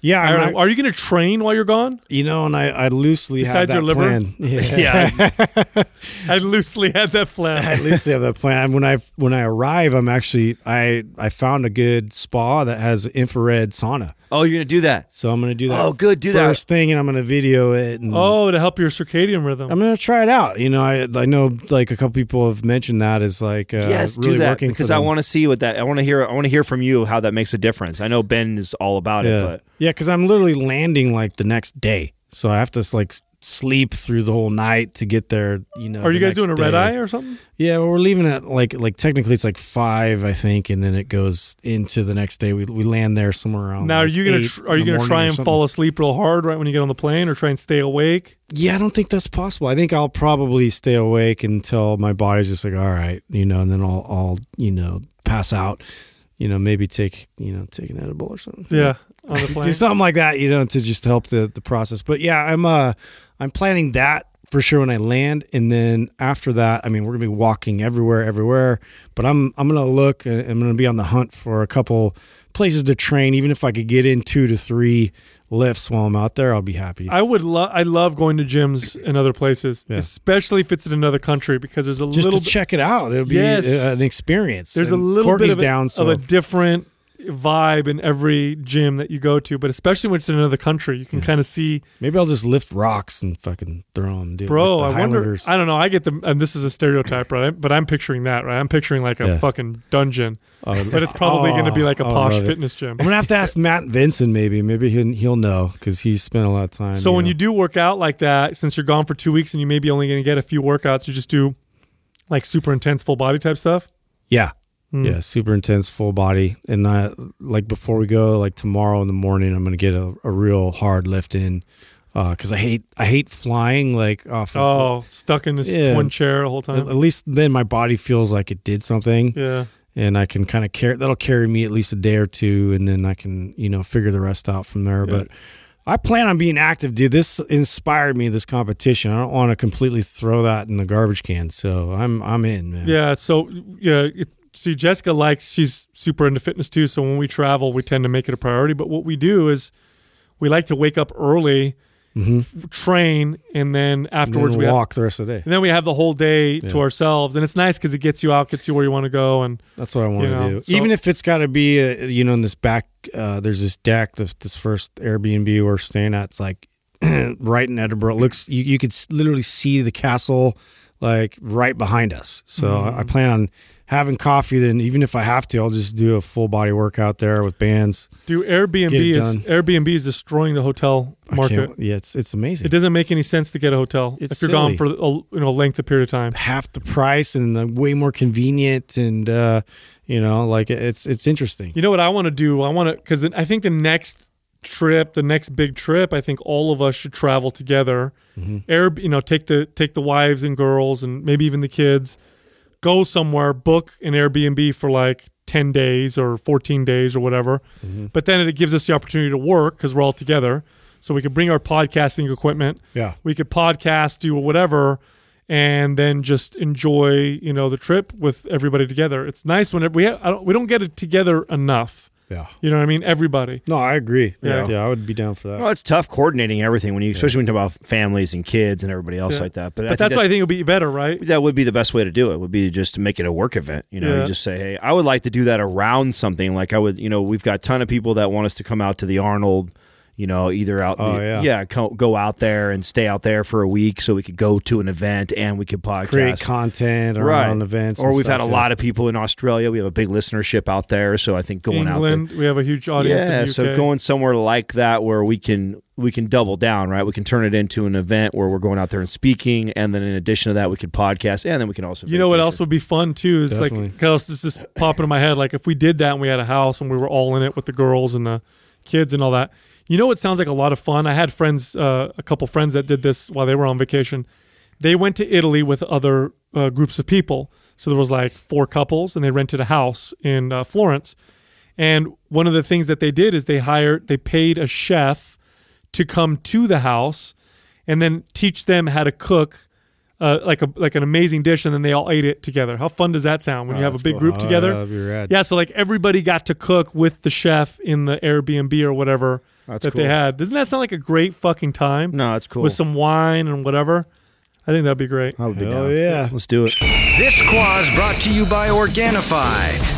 Yeah, I don't are you going to train while you're gone? you know, and I, I loosely Besides have that your liver? plan. Yeah, Yeah. I loosely had that plan. I plan. loosely have that plan. When I when I arrive, I'm actually I I found a good spa that has infrared sauna, oh, you're gonna do that. so I'm gonna do that. Oh, good. Do that. first thing, and I'm gonna video it. And Oh, to help your circadian rhythm. I'm gonna try it out. You know, I I know like a couple people have mentioned that as like uh, yes, really do that working because I want to see what that. I want to hear. I want to hear from you how that makes a difference. I know Ben is all about it, but yeah, because I'm literally landing like the next day, so I have to like sleep through the whole night to get there. You know, Are you guys doing a red day. eye or something? Yeah, well, we're leaving at like like technically it's like five, I think, and then it goes into the next day. We we land there somewhere around. Now, are you gonna tr- are you gonna try and fall asleep real hard right when you get on the plane, or try and stay awake? Yeah, I don't think that's possible. I think I'll probably stay awake until my body's just like, all right, you know, and then I'll I'll you know pass out. You know, maybe take you know take an edible or something. Yeah, on the plane. do something like that, you know, to just help the the process. But yeah, I'm uh I'm planning that for sure when I land, and then after that, I mean, we're gonna be walking everywhere, everywhere. But I'm I'm gonna look, I'm gonna be on the hunt for a couple places to train. Even if I could get in two to three lifts while I'm out there, I'll be happy. I would love. I love going to gyms in other places, Yeah. especially if it's in another country, because there's a just little. to bit, check it out, it'll be Yes. uh, an experience. there's a little Courtney's bit of a, down, so of a different vibe in every gym that you go to, but especially when it's in another country, you can kind of see. maybe I'll just lift rocks and fucking throw them, dude. Bro, like the I wonder. I don't know. I get the. And this is a stereotype, right? But I'm picturing that, right? I'm picturing like a Yeah. fucking dungeon, Oh, but it's probably going to be like a oh, posh fitness gym. I'm gonna have to ask Matt Vincent. Maybe, maybe he'll, he'll know because he's spent a lot of time. So when know. you do work out like that, since you're gone for two weeks and you maybe only going to get a few workouts, you just do like super intense full body type stuff. Yeah. Hmm. Yeah, super intense, full body, and I, like before we go, like tomorrow in the morning, I'm gonna get a, a real hard lift in, because I hate I hate flying like off. Of, Oh, stuck in this Yeah. twin chair the whole at, time. at least then my body feels like it did something, Yeah. and I can kind of carry that'll carry me at least a day or two, and then I can you know figure the rest out from there. Yeah. But I plan on being active, dude. This inspired me. This competition. I don't want to completely throw that in the garbage can. So I'm I'm in, man. Yeah. So yeah, it, see, Jessica likes she's super into fitness too. So when we travel, we tend to make it a priority. But what we do is we like to wake up early, f- train, and then And then afterwards we have, walk the rest of the day. and then we have the whole day to ourselves. And it's nice because it gets you out, gets you where you want to go, and That's what I want You to know, do. so- Even if it's got to be, uh you know, in this back, uh, there's this deck, this, this first Airbnb we're staying at. It's like right in Edinburgh. It looks, you, you could literally see the castle like right behind us. So Mm-hmm. I plan on having coffee. Then, even if I have to, I'll just do a full body workout there with bands. do Airbnb is. Airbnb is destroying the hotel market. yeah, it's it's amazing. It doesn't make any sense to get a hotel It's if you're gone for a you know length of period of time. half the price and uh, way more convenient, and uh, you know, like it's it's interesting. You know what I want to do? I want to because I think the next trip, the next big trip, I think all of us should travel together. Air, you know, take the take the wives and girls and maybe even the kids, go somewhere, book an Airbnb for like ten days or fourteen days or whatever. Mm-hmm. But then it gives us the opportunity to work because we're all together, so we could bring our podcasting equipment. Yeah. we could podcast, do whatever, and then just enjoy, you know, the trip with everybody together. It's nice whenever we ha- I don't, we don't get it together enough. Yeah. You know what I mean? Everybody. No, I agree. Yeah. Yeah, yeah, I would be down for that. Well, it's tough coordinating everything when you, especially when you talk about families and kids and everybody else Yeah. like that. But, I But think that's that- why I think it'll be better, right? that would be the best way to do it would be just to make it a work event you know Yeah. you just say hey i would like to do that around something like i would you know we've got a ton of people that want us to come out to the arnold you know either out Oh, yeah. yeah co- go out there and stay out there for a week so we could go to an event and we could podcast Create content around events. or we've had a yeah. lot of people in australia we have a big listenership out there so i think going out there we have a huge audience yeah, in the UK. so going somewhere like that where we can we can double down, right? We can turn it into an event where we're going out there and speaking, and then in addition to that, we could podcast, and then we can also. You know what vacation. else would be fun too? Is Definitely. like, cause this just popping in my head. Like if we did that and we had a house and we were all in it with the girls and the kids and all that. You know what sounds like a lot of fun? I had friends, uh, a couple friends that did this while they were on vacation. They went to Italy with other uh, groups of people. So there was like four couples and they rented a house in uh, Florence. And one of the things that they did is they hired, they paid a chef to come to the house and then teach them how to cook uh, like a like an amazing dish, and then they all ate it together. How fun does that sound when you have a big cool. group Oh, together? rad. Yeah, so like everybody got to cook with the chef in the Airbnb or whatever That's that they had. Doesn't that sound like a great fucking time? No, it's cool. With some wine and whatever. I think that'd be great. I would be Hell down. yeah. let's do it. This Quah's brought to you by Organifi.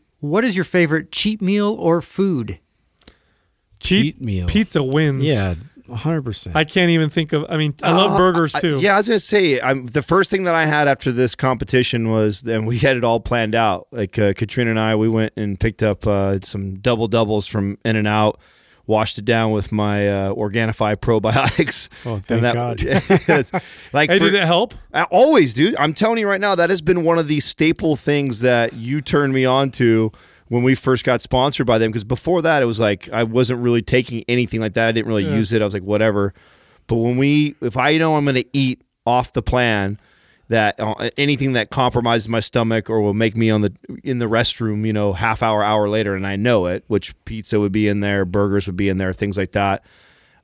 What is your favorite cheat meal or food? Cheat, Cheat meal. Pizza wins. Yeah, 100%. I can't even think of. I mean, I love Uh, burgers I- too. yeah, I was gonna say, I'm, the first thing that I had after this competition was, and we had it all planned out. Like uh, Katrina and I, we went and picked up uh, some double doubles from In and Out, washed it down with my uh, Organifi probiotics. Oh, thank And God. like Hey, for- did it help? I always, dude. I'm telling you right now, that has been one of the staple things that you turned me on to when we first got sponsored by them. Because before that, it was like I wasn't really taking anything like that. I didn't really Yeah. use it. I was like, whatever. But when we, if I know I'm going to eat off the plan, that uh, anything that compromises my stomach or will make me on the in the restroom, you know, half hour, hour later, and I know it, which pizza would be in there, burgers would be in there, things like that.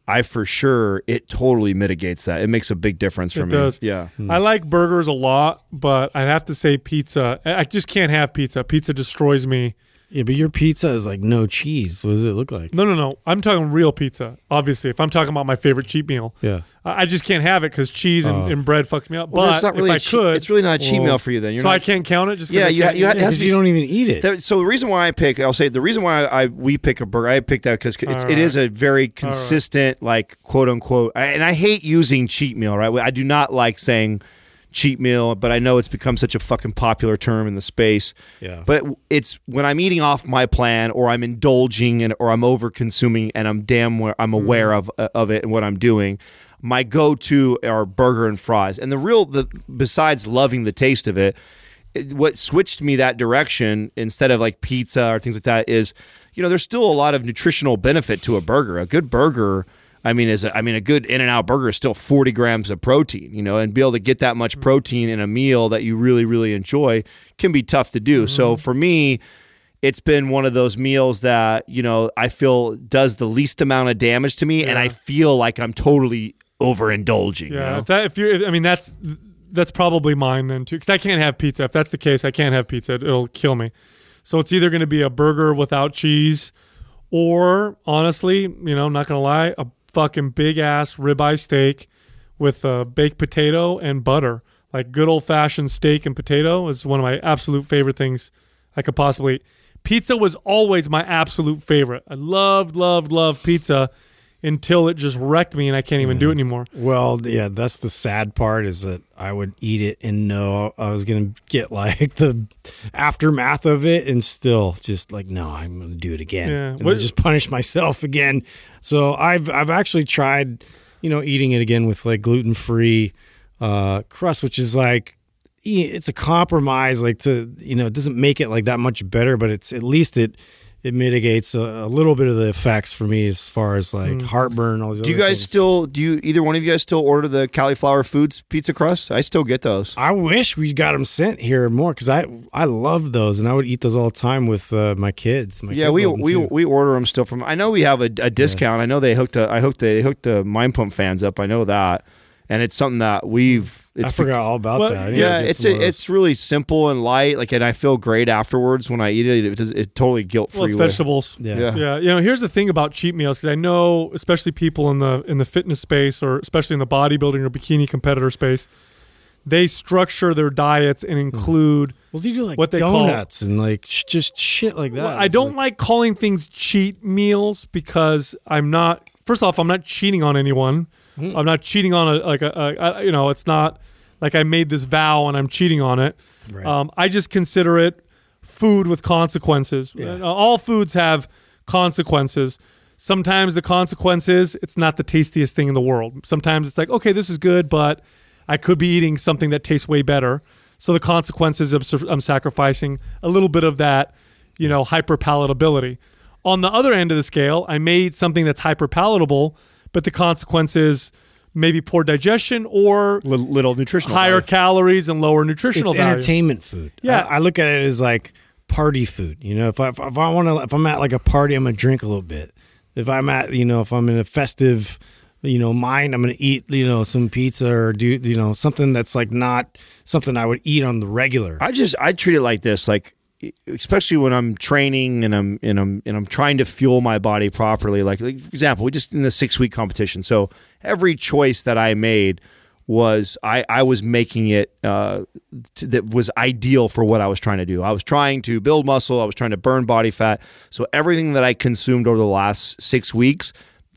I for sure it totally mitigates that. It makes a big difference for It me. does. Yeah. I like burgers a lot, but I'd have to say pizza. I I just can't have pizza. Pizza destroys me. Yeah, but your pizza is like no cheese. What does it look like? No, no, no. I'm talking real pizza. Obviously, if I'm talking about my favorite cheat meal, Yeah. I I just can't have it because cheese and, Oh. and bread fucks me up. Well, but it's not really if a I cheat- could, it's really not a cheat well, meal for you then. You're so I not, can't count it. Just 'cause Yeah, I you can't ha- you eat ha- it? it has Because to you don't even eat it. That- so the reason why I pick, I'll say the reason why I we pick a burger, I picked that because it's, All it is a very consistent, like quote unquote, I- and I hate using cheat meal. Right, I do not like saying cheat meal, but I know it's become such a fucking popular term in the space. Yeah. But it's when I'm eating off my plan, or I'm indulging, and or I'm over consuming, and I'm damn where I'm aware of uh, of it and what I'm doing. My go-to are burger and fries, and the real the besides loving the taste of it- what switched me that direction instead of like pizza or things like that is, you know, there's still a lot of nutritional benefit to a burger. A good burger, I mean, is a, I mean, a good In and Out burger is still 40 grams of protein, you know, and be able to get that much mm. protein in a meal that you really, really enjoy can be tough to do. So mm-hmm. for me, it's been one of those meals that you know I feel does the least amount of damage to me, and I feel like I'm totally overindulging. you Yeah, know? if that if you're, I mean, that's that's probably mine then too. Because I can't have pizza. If that's the case, I can't have pizza. It'll kill me. So it's either going to be a burger without cheese, or honestly, you know, I'm not gonna lie, a fucking big ass ribeye steak with uh, baked potato and butter. Like good old fashioned steak and potato is one of my absolute favorite things I could possibly eat. Pizza was always my absolute favorite. I loved, loved, loved pizza until it just wrecked me and I can't even do it anymore. Well, yeah, that's the sad part is that I would eat it and know I was going to get like the aftermath of it and still just like, no, I'm going to do it again. Yeah. And What- just punish myself again. So I've, I've actually tried, you know, eating it again with like gluten free uh, crust, which is like, it's a compromise, like to, you know, it doesn't make it like that much better, but it's at least it, it mitigates a, a little bit of the effects for me as far as like Mm. heartburn. All these Do you guys things. still do you either one of you guys still order the Califlour Foods pizza crust? I still get those. I wish we got them sent here more because I I love those and I would eat those all the time with uh, my kids. My yeah, kids we we too. we order them still from. I know we have a, a discount. I know they hooked a, I hooked they hooked the Mind Pump fans up. I know that, and it's something that we've. It's I forgot all about Well, that. I need to Yeah, it's a, it's really simple and light. Like, and I feel great afterwards when I eat it. It, does, it totally guilt free. Well, it's vegetables. yeah. Yeah. Yeah, you know, here's the thing about cheat meals because I know, especially people in the in the fitness space or especially in the bodybuilding or bikini competitor space, they structure their diets and hmm. include. Well, you do like what they call- donuts and like sh- just shit like that. Well, I don't like- like calling things cheat meals because I'm not. First off, I'm not cheating on anyone. Hmm. I'm not cheating on a like a, a, a you know. It's not like I made this vow and I'm cheating on it. Right. Um, I just consider it food with consequences. Uh, all foods have consequences. Sometimes the consequence is it's not the tastiest thing in the world. Sometimes it's like, okay, this is good, but I could be eating something that tastes way better. So the consequences of I'm sacrificing a little bit of that, you know, hyper palatability. On the other end of the scale, I made something that's hyper palatable, but the consequences maybe poor digestion or Little, little nutritional. higher value. calories and lower nutritional it's value. entertainment food. Yeah. I, I look at it as like party food. You know, if I if I want to, if I'm at like a party, I'm gonna drink a little bit. If I'm at, you know, if I'm in a festive, you know, mind, I'm gonna eat, you know, some pizza or do, you know, something that's like not something I would eat on the regular. I just I treat it like this, like especially when I'm training and I'm and I'm and I'm trying to fuel my body properly. Like, like for example, we just in the six week competition. So every choice that I made was I I was making it uh, t- that was ideal for what I was trying to do. I was trying to build muscle. I was trying to burn body fat. So everything that I consumed over the last six weeks.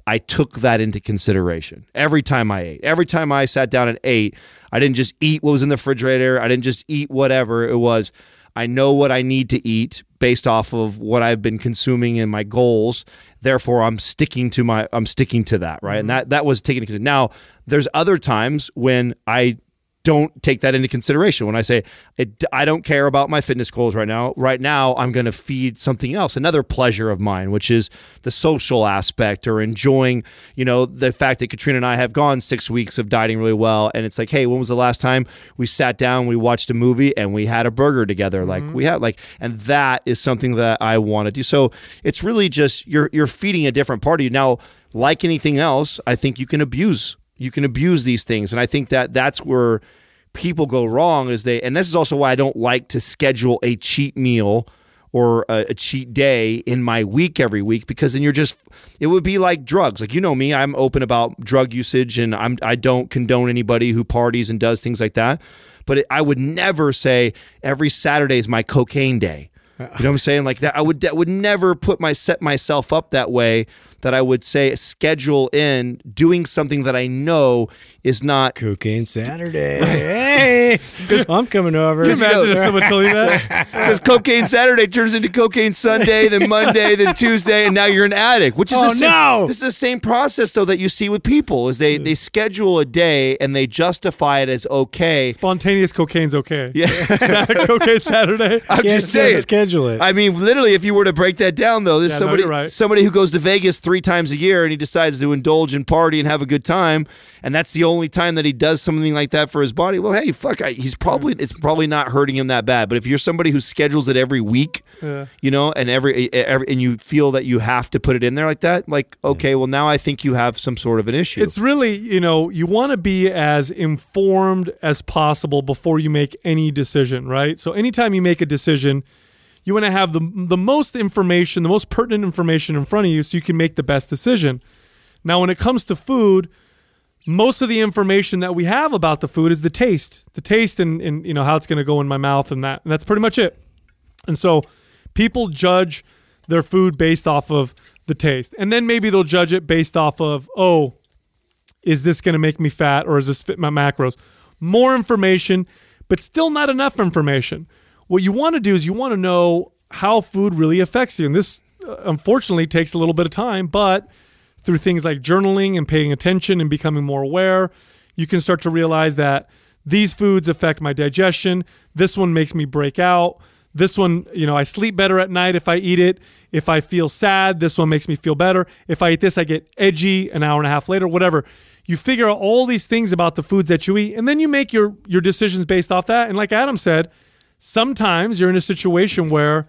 I took that into consideration every time I ate. Every time I sat down and ate, I didn't just eat what was in the refrigerator. I didn't just eat whatever. It was, I know what I need to eat based off of what I've been consuming and my goals. Therefore, I'm sticking to my, I'm sticking to that, right? And mm-hmm. that that was taken into Now, there's other times when I don't take that into consideration when I say it, I don't care about my fitness goals right now. Right now, I'm going to feed something else, another pleasure of mine, which is the social aspect or enjoying, you know, the fact that Katrina and I have gone six weeks of dieting really well. And it's like, hey, when was the last time we sat down, we watched a movie, and we had a burger together? Like mm-hmm. we had, like, and that is something that I want to do. So it's really just you're you're feeding a different part of you now. Like anything else, I think you can abuse you can abuse these things and i think that that's where people go wrong is they and this is also why i don't like to schedule a cheat meal or a, a cheat day in my week every week because then you're just it would be like drugs like you know me i'm open about drug usage and i'm i don't condone anybody who parties and does things like that but it, i would never say every saturday is my cocaine day you know what I'm saying? Like that, I would that would never put my set myself up that way. That I would say schedule in doing something that I know is not. Cocaine Saturday. Hey, I'm coming over. Can you imagine if someone told you that? Because cocaine Saturday turns into cocaine Sunday, then Monday, then Tuesday, and now you're an addict. Which is Oh, the same, no! this is the same process though that you see with people is they they schedule a day and they justify it as okay. Spontaneous cocaine's okay. Yeah. Cocaine Saturday. I'm Yeah, just saying. schedule it. I mean, literally, if you were to break that down, though, there's Yeah, somebody you're right. somebody who goes to Vegas three times a year and he decides to indulge and party and have a good time, and that's the only time that he does something like that for his body. Well, hey, fuck, I, he's probably it's probably not hurting him that bad. But if you're somebody who schedules it every week, Yeah. you know, and every, every and you feel that you have to put it in there like that, like okay, well now I think you have some sort of an issue. It's really, you know, you want to be as informed as possible before you make any decision, right? So anytime you make a decision, you want to have the the most information, the most pertinent information in front of you so you can make the best decision. Now, when it comes to food, most of the information that we have about the food is the taste, the taste and, and you know how it's going to go in my mouth and that. And that's pretty much it. And so people judge their food based off of the taste. And then maybe they'll judge it based off of, oh, is this going to make me fat or is this fit my macros? More information, but still not enough information. What you want to do is you want to know how food really affects you. And this, uh, unfortunately, takes a little bit of time, but through things like journaling and paying attention and becoming more aware, you can start to realize that these foods affect my digestion. This one makes me break out. This one, you know, I sleep better at night if I eat it. If I feel sad, this one makes me feel better. If I eat this, I get edgy an hour and a half later, whatever. You figure out all these things about the foods that you eat, and then you make your your decisions based off that. And like Adam said, sometimes you're in a situation where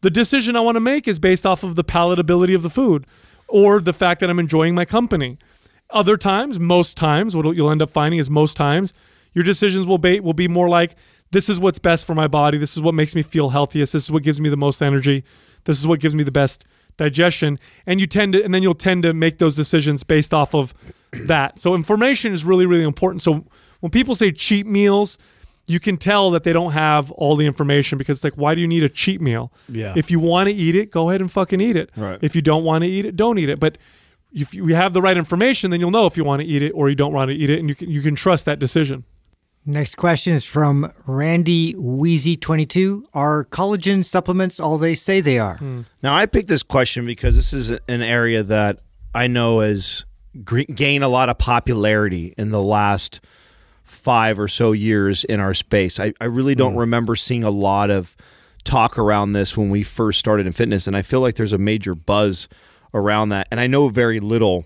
the decision I want to make is based off of the palatability of the food or the fact that I'm enjoying my company. Other times, most times, what you'll end up finding is most times your decisions will be will be more like this is what's best for my body. This is what makes me feel healthiest. This is what gives me the most energy. This is what gives me the best digestion. And you tend to, and then you'll tend to make those decisions based off of that. So information is really, really important. So when people say cheat meals, you can tell that they don't have all the information because it's like, why do you need a cheat meal? Yeah. If you want to eat it, go ahead and fucking eat it. Right. If you don't want to eat it, don't eat it. But if you have the right information, then you'll know if you want to eat it or you don't want to eat it, and you can you can trust that decision. Next question is from Randy Wheezy22. Are collagen supplements all they say they are? Hmm. Now, I picked this question because this is an area that I know has gained a lot of popularity in the last five or so years in our space. I, I really don't remember seeing a lot of talk around this when we first started in fitness, and I feel like there's a major buzz around that. And I know very little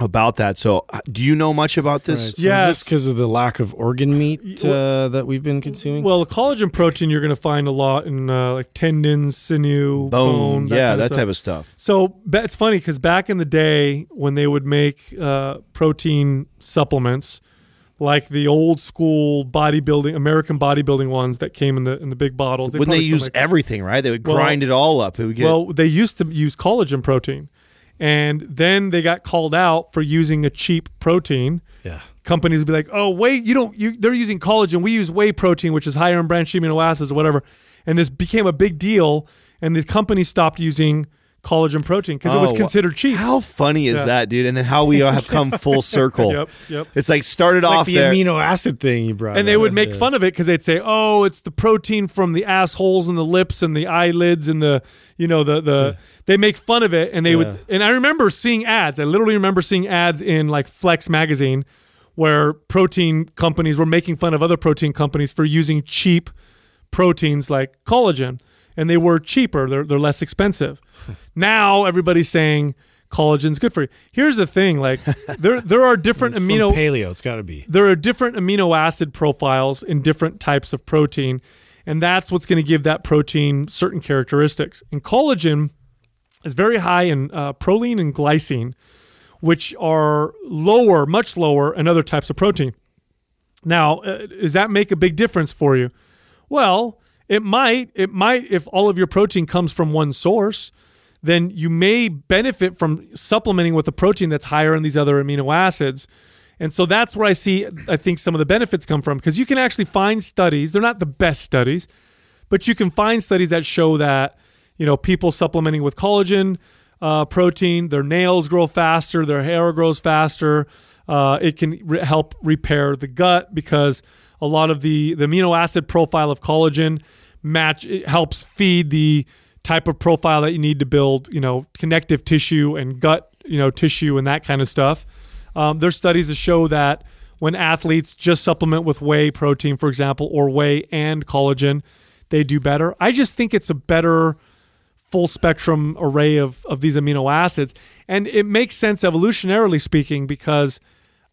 about that. So, uh, do you know much about this? Right, so Yes. is this because of the lack of organ meat uh, that we've been consuming? Well, the collagen protein you're going to find a lot in uh, like tendons, sinew, Bone, bone, yeah, kind that stuff. type of stuff. So ba- it's funny because back in the day when they would make uh, protein supplements, like the old school bodybuilding, American bodybuilding ones that came in the in the big bottles, When they use make- everything, right? They would Well- grind it all up. It get well, they used to use collagen protein, and then they got called out for using a cheap protein. yeah. Companies would be like, "Oh, wait, you don't. You, they're using collagen. We use whey protein, which is higher in branched amino acids or whatever." And this became a big deal, and the company stopped using collagen protein because it was Oh, considered cheap. How funny is Yeah. that, dude? And then how we all have come full circle. Yep, yep. It's like started It's like off the there. amino acid thing you brought and they would make Yeah. fun of it because they'd say, "Oh, it's the protein from the assholes and the lips and the eyelids and the, you know, the the." They make fun of it, and they Yeah. would. And I remember seeing ads. I literally remember seeing ads in like Flex magazine, where protein companies were making fun of other protein companies for using cheap proteins like collagen, and they were cheaper. They're they're less expensive. now everybody's saying collagen's good for you. Here's the thing: like there there are different amino paleo. It's got to be. there are different amino acid profiles in different types of protein, and that's what's going to give that protein certain characteristics. And collagen is very high in uh, proline and glycine, which are lower, much lower in other types of protein. Now, uh, does that make a big difference for you? Well, it might. It might if all of your protein comes from one source. Then you may benefit from supplementing with a protein that's higher in these other amino acids. And so that's where I see, I think some of the benefits come from because you can actually find studies. They're not the best studies, but you can find studies that show that, you know, people supplementing with collagen uh, protein, their nails grow faster, their hair grows faster. Uh, it can re- help repair the gut because a lot of the, the amino acid profile of collagen match it helps feed the type of profile that you need to build, you know, connective tissue and gut, you know, tissue and that kind of stuff. Um, there's studies that show that when athletes just supplement with whey protein, for example, or whey and collagen, they do better. I just think it's a better full spectrum array of, of these amino acids. And it makes sense evolutionarily speaking because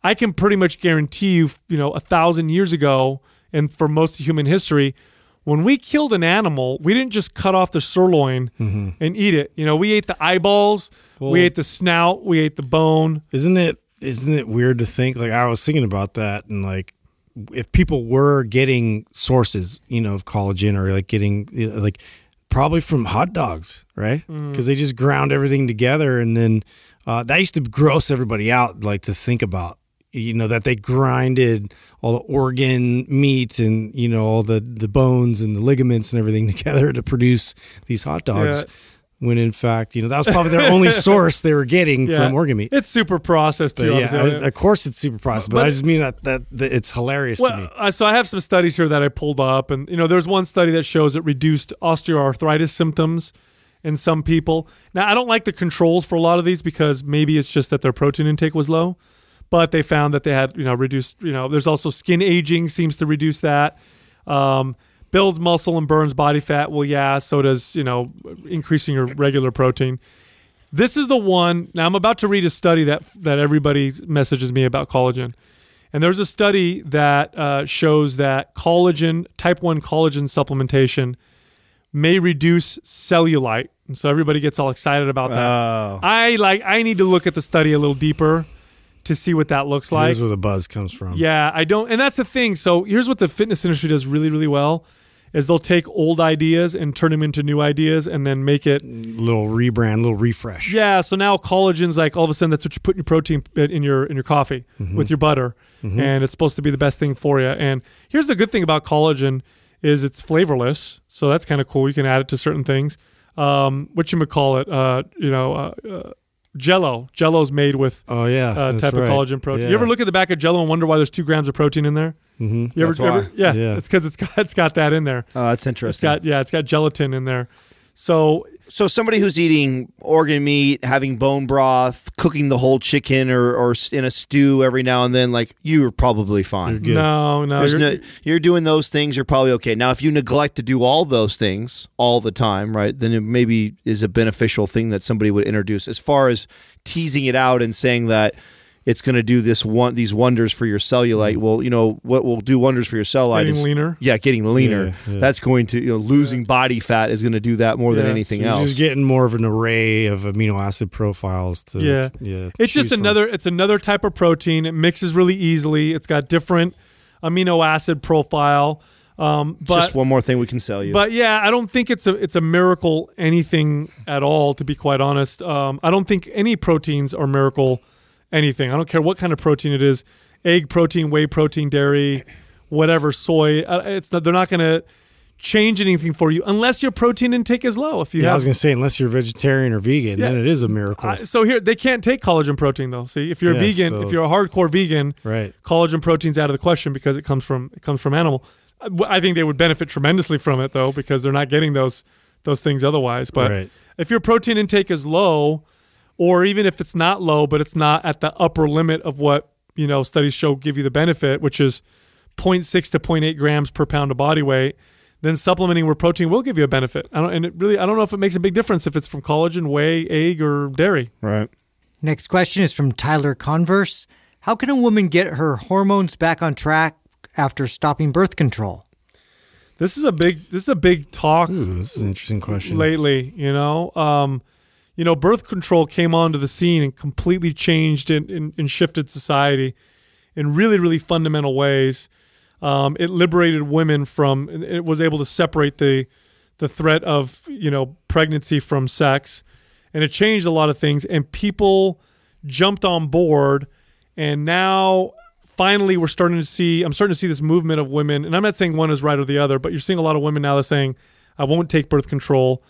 I can pretty much guarantee you, you know, a thousand years ago and for most of human history, when we killed an animal, we didn't just cut off the sirloin and eat it. You know, we ate the eyeballs, Well- we ate the snout, we ate the bone. Isn't it? Isn't it weird to think? Like I was thinking about that, and like if people were getting sources, you know, of collagen or like getting you know, like probably from hot dogs, right? Because they just ground everything together, and then uh, that used to gross everybody out. Like to think about, you know, that they grinded all the organ meat and you know all the the bones and the ligaments and everything together to produce these hot dogs. Yeah. When in fact, you know, that was probably their only source they were getting Yeah. from organ meat. It's super processed too. yeah. I- of course it's super processed, but, But- I just mean that, that that it's hilarious to me. Well, uh, so I have some studies here that I pulled up, and you know, there's one study that shows it reduced osteoarthritis symptoms in some people. Now, I don't like the controls for a lot of these because maybe it's just that their protein intake was low, but they found that they had you know reduced. You know, there's also skin aging seems to reduce that. Um, builds muscle and burns body fat. Well, yeah, so does you know increasing your regular protein. This is the one. Now I'm about to read a study that that everybody messages me about collagen, and there's a study that uh, shows that collagen, type one collagen supplementation, may reduce cellulite. And so everybody gets all excited about that. Oh. I like. I need to look at the study a little deeper to see what that looks like. Here's where the buzz comes from. Yeah, I don't, and that's the thing. So here's what the fitness industry does really, really well: is they'll take old ideas and turn them into new ideas, and then make it. Little rebrand, little refresh. Yeah, so now collagen's like all of a sudden that's what you put in your protein in your in your coffee with your butter, and it's supposed to be the best thing for you. And here's the good thing about collagen is it's flavorless, so that's kind of cool. You can add it to certain things. Um, what you would call it, uh, you know, uh, uh, Jello. Jello's made with Oh yeah, uh, that's type right. of collagen protein. Yeah. You ever look at the back of Jello and wonder why there's two grams of protein in there? Mm-hmm. You ever, That's you ever- yeah, Yeah. it's because it's got it's got that in there. Oh, that's It's interesting. got yeah, it's got gelatin in there. So so somebody who's eating organ meat, having bone broth, cooking the whole chicken, or or in a stew every now and then, like you are probably fine. Good. no, no, you're- no, you're doing those things, you're probably okay. Now, if you neglect to do all those things all the time, right, then it maybe is a beneficial thing that somebody would introduce. As far as teasing it out and saying that it's going to do this one these wonders for your cellulite, well, you know what will do wonders for your cellulite Getting is getting leaner. Yeah, getting leaner. Yeah, yeah. That's going to you know losing body fat is going to do that more than anything So you're else. just getting more of an array of amino acid profiles to Yeah. yeah. it's just from. another it's another type of protein. It mixes really easily. It's got different amino acid profile. Um, but just one more thing we can sell you. But yeah, I don't think it's a it's a miracle anything at all. To be quite honest, um, I don't think any proteins are miracle anything. I don't care what kind of protein it is, egg protein, whey protein, dairy, whatever, soy. uh, It's not, they're not going to change anything for you unless your protein intake is low. If you Yeah, I was gonna say unless you're vegetarian or vegan, then it is a miracle. I- so here they can't take collagen protein though. See, if you're a vegan, so- if you're a hardcore vegan, right. collagen protein's out of the question because it comes from it comes from animal. I- I think they would benefit tremendously from it though because they're not getting those those things otherwise. But Right. if your protein intake is low, or even if it's not low, but it's not at the upper limit of what you know studies show give you the benefit, which is 0.6 to 0.8 grams per pound of body weight, then supplementing with protein will give you a benefit. I don't, and it really, I don't know if it makes a big difference if it's from collagen, whey, egg, or dairy. right. Next question is from Tyler Converse. How can a woman get her hormones back on track after stopping birth control? This is a big, this is a big talk. Ooh, this is an interesting question. lately. You know, um, you know, birth control came onto the scene and completely changed and, and, and shifted society in really, really fundamental ways. Um, it liberated women from. It was able to separate the the threat of you know pregnancy from sex, and it changed a lot of things. And people jumped on board, and now finally we're starting to see. I'm starting to see this movement of women, and I'm not saying one is right or the other, but you're seeing a lot of women now that are saying, "I won't take birth control."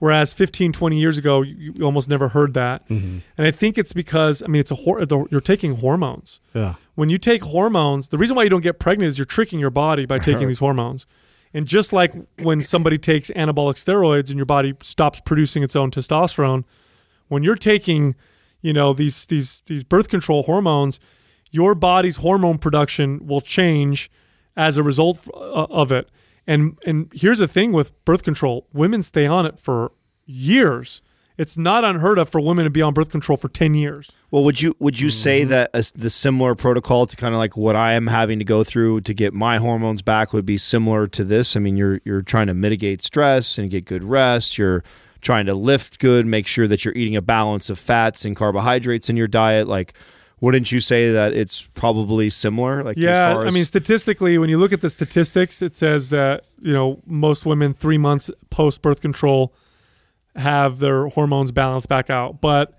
Whereas 15, 20 years ago, you, you almost never heard that. And I think it's because, I mean, it's a hor- the- you're taking hormones Yeah. when you take hormones, the reason why you don't get pregnant is you're tricking your body by taking these hormones. And just like when somebody takes anabolic steroids and your body stops producing its own testosterone, when you're taking, you know, these these these birth control hormones, your body's hormone production will change as a result uh, of it. And and here's the thing with birth control, women stay on it for years. It's not unheard of for women to be on birth control for 10 years. Well, would you would you Mm-hmm. say that a, the similar protocol to kind of like what I am having to go through to get my hormones back would be similar to this? I mean, you're you're trying to mitigate stress and get good rest. You're trying to lift good, make sure that you're eating a balance of fats and carbohydrates in your diet. Like, wouldn't you say that it's probably similar? Like, as Yeah, far I mean, statistically, when you look at the statistics, it says that you know most women three months post birth control have their hormones balanced back out. But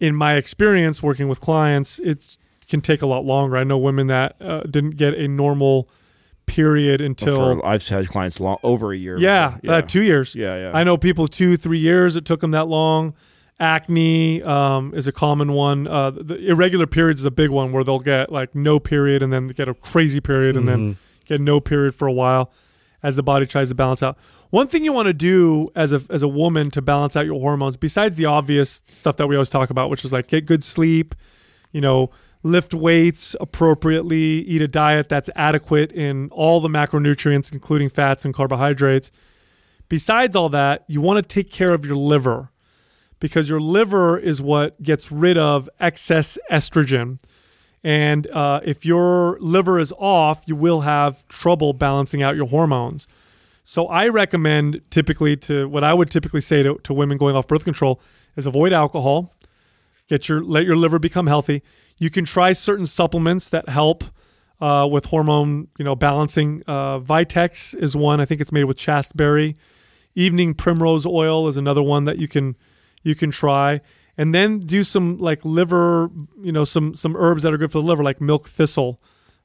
in my experience working with clients, it can take a lot longer. I know women that uh, didn't get a normal period until for, I've had clients long over a year. yeah, before. Uh, two years. Yeah, yeah. I know people two, three years. It took them that long. Acne um, is a common one. Uh, the irregular periods is a big one where they'll get like no period and then get a crazy period and then get no period for a while as the body tries to balance out. One thing you want to do as a as a woman to balance out your hormones, besides the obvious stuff that we always talk about, which is like get good sleep, you know, lift weights appropriately, eat a diet that's adequate in all the macronutrients, including fats and carbohydrates. Besides all that, you want to take care of your liver because your liver is what gets rid of excess estrogen. And uh, if your liver is off, you will have trouble balancing out your hormones. So I recommend typically to what I would typically say to, to women going off birth control is avoid alcohol, get your let your liver become healthy. You can try certain supplements that help uh, with hormone, you know, balancing. Uh, Vitex is one. I think it's made with chasteberry. Evening primrose oil is another one that you can you can try and then do some like liver, you know, some some herbs that are good for the liver, like milk thistle,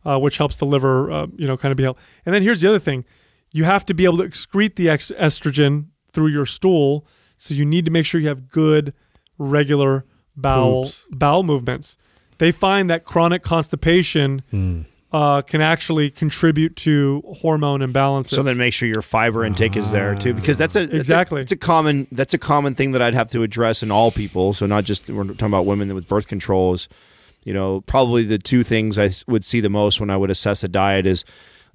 uh, which helps the liver, uh, you know, kind of be helped. And then here's the other thing: you have to be able to excrete the ex- estrogen through your stool, so you need to make sure you have good, regular bowel bowel movements. They find that chronic constipation. Uh, can actually contribute to hormone imbalances. So then make sure your fiber intake is there too, because that's a that's Exactly. it's a common that's a common thing that I'd have to address in all people. So not just we're talking about women with birth control is, you know, probably the two things I would see the most when I would assess a diet is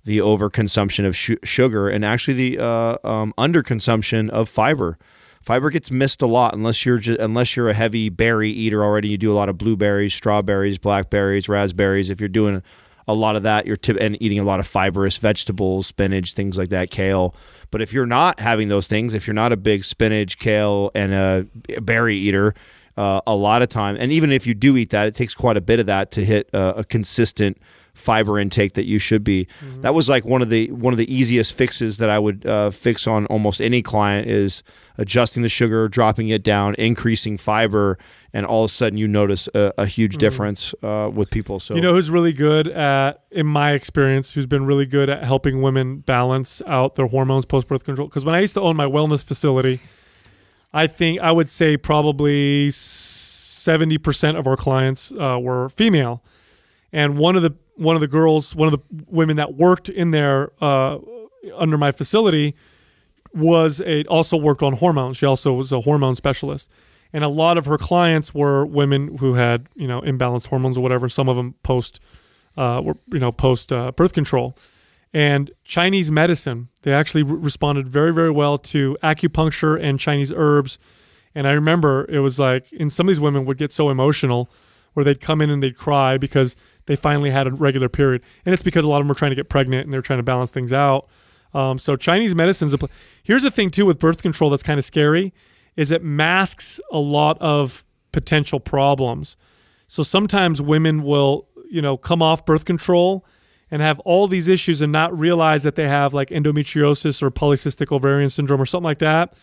the overconsumption of su- sugar and actually the uh, um, underconsumption of fiber. Fiber gets missed a lot unless you're just, unless you're a heavy berry eater already. You do a lot of blueberries, strawberries, blackberries, raspberries. If you're doing a lot of that, you're tip- and eating a lot of fibrous vegetables, spinach, things like that, kale. But if you're not having those things, if you're not a big spinach, kale, and a berry eater, uh, a lot of time, and even if you do eat that, it takes quite a bit of that to hit uh, a consistent fiber intake that you should be. That was like one of the one of the easiest fixes that I would uh, fix on almost any client is adjusting the sugar, dropping it down, increasing fiber, and all of a sudden you notice a, a huge difference uh, with people. So You know who's really good at, in my experience, who's been really good at helping women balance out their hormones post birth control? Because when I used to own my wellness facility, I think I would say probably 70% of our clients uh, were female. And one of the one of the girls, one of the women that worked in there uh, under my facility was a also worked on hormones. She also was a hormone specialist, and a lot of her clients were women who had you know imbalanced hormones or whatever. Some of them post, uh, were you know post uh, birth control, and Chinese medicine. They actually re- responded very very well to acupuncture and Chinese herbs. And I remember it was like, and some of these women would get so emotional where they'd come in and they'd cry because they finally had a regular period. And it's because a lot of them were trying to get pregnant and they're trying to balance things out. Um, so Chinese medicine's a pl- here's the thing too with birth control that's kind of scary is it masks a lot of potential problems. So sometimes women will, you know, come off birth control and have all these issues and not realize that they have like endometriosis or polycystic ovarian syndrome or something like that.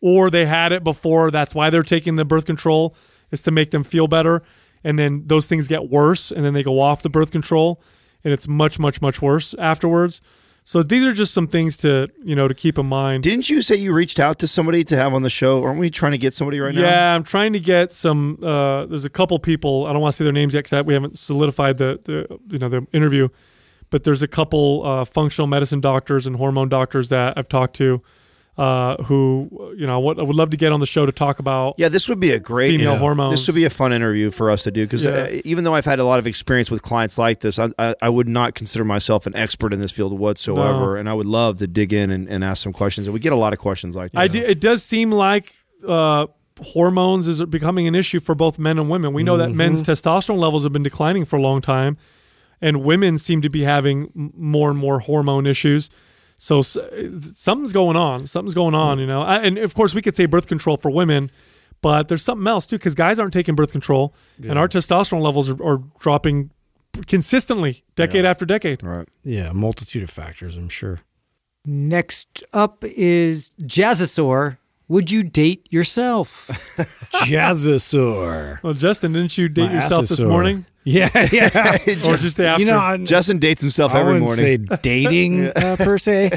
Or they had it before. That's why they're taking the birth control is to make them feel better. And then those things get worse and then they go off the birth control and it's much, much, much worse afterwards. So these are just some things to, you know, to keep in mind. Didn't you say you reached out to somebody to have on the show? Aren't we trying to get somebody right now? Yeah, I'm trying to get some. Uh, there's a couple people. I don't want to say their names yet because we haven't solidified the, the you know the interview. But there's a couple uh, functional medicine doctors and hormone doctors that I've talked to, uh, who you know what I would love to get on the show to talk about. Yeah, this would be a great Female yeah. hormones. This would be a fun interview for us to do because Yeah. uh, even though I've had a lot of experience with clients like this, I, I, I would not consider myself an expert in this field whatsoever, No. and I would love to dig in and, and ask some questions. And we get a lot of questions like that. I do, it does seem like uh, hormones is becoming an issue for both men and women. We know that men's testosterone levels have been declining for a long time, and women seem to be having more and more hormone issues. So s- something's going on. Something's going on, you know. I, and of course, we could say birth control for women, but there's something else too because guys aren't taking birth control, and our testosterone levels are, are dropping consistently, decade after decade. Right. Yeah, multitude of factors, I'm sure. Next up is Jazzosaur. Would you date yourself? Jazzosaur. Well, Justin, didn't you date My yourself this assosaur. morning, Yeah, yeah. or just the after? you know, I, Justin dates himself I every wouldn't morning. say dating uh, per se.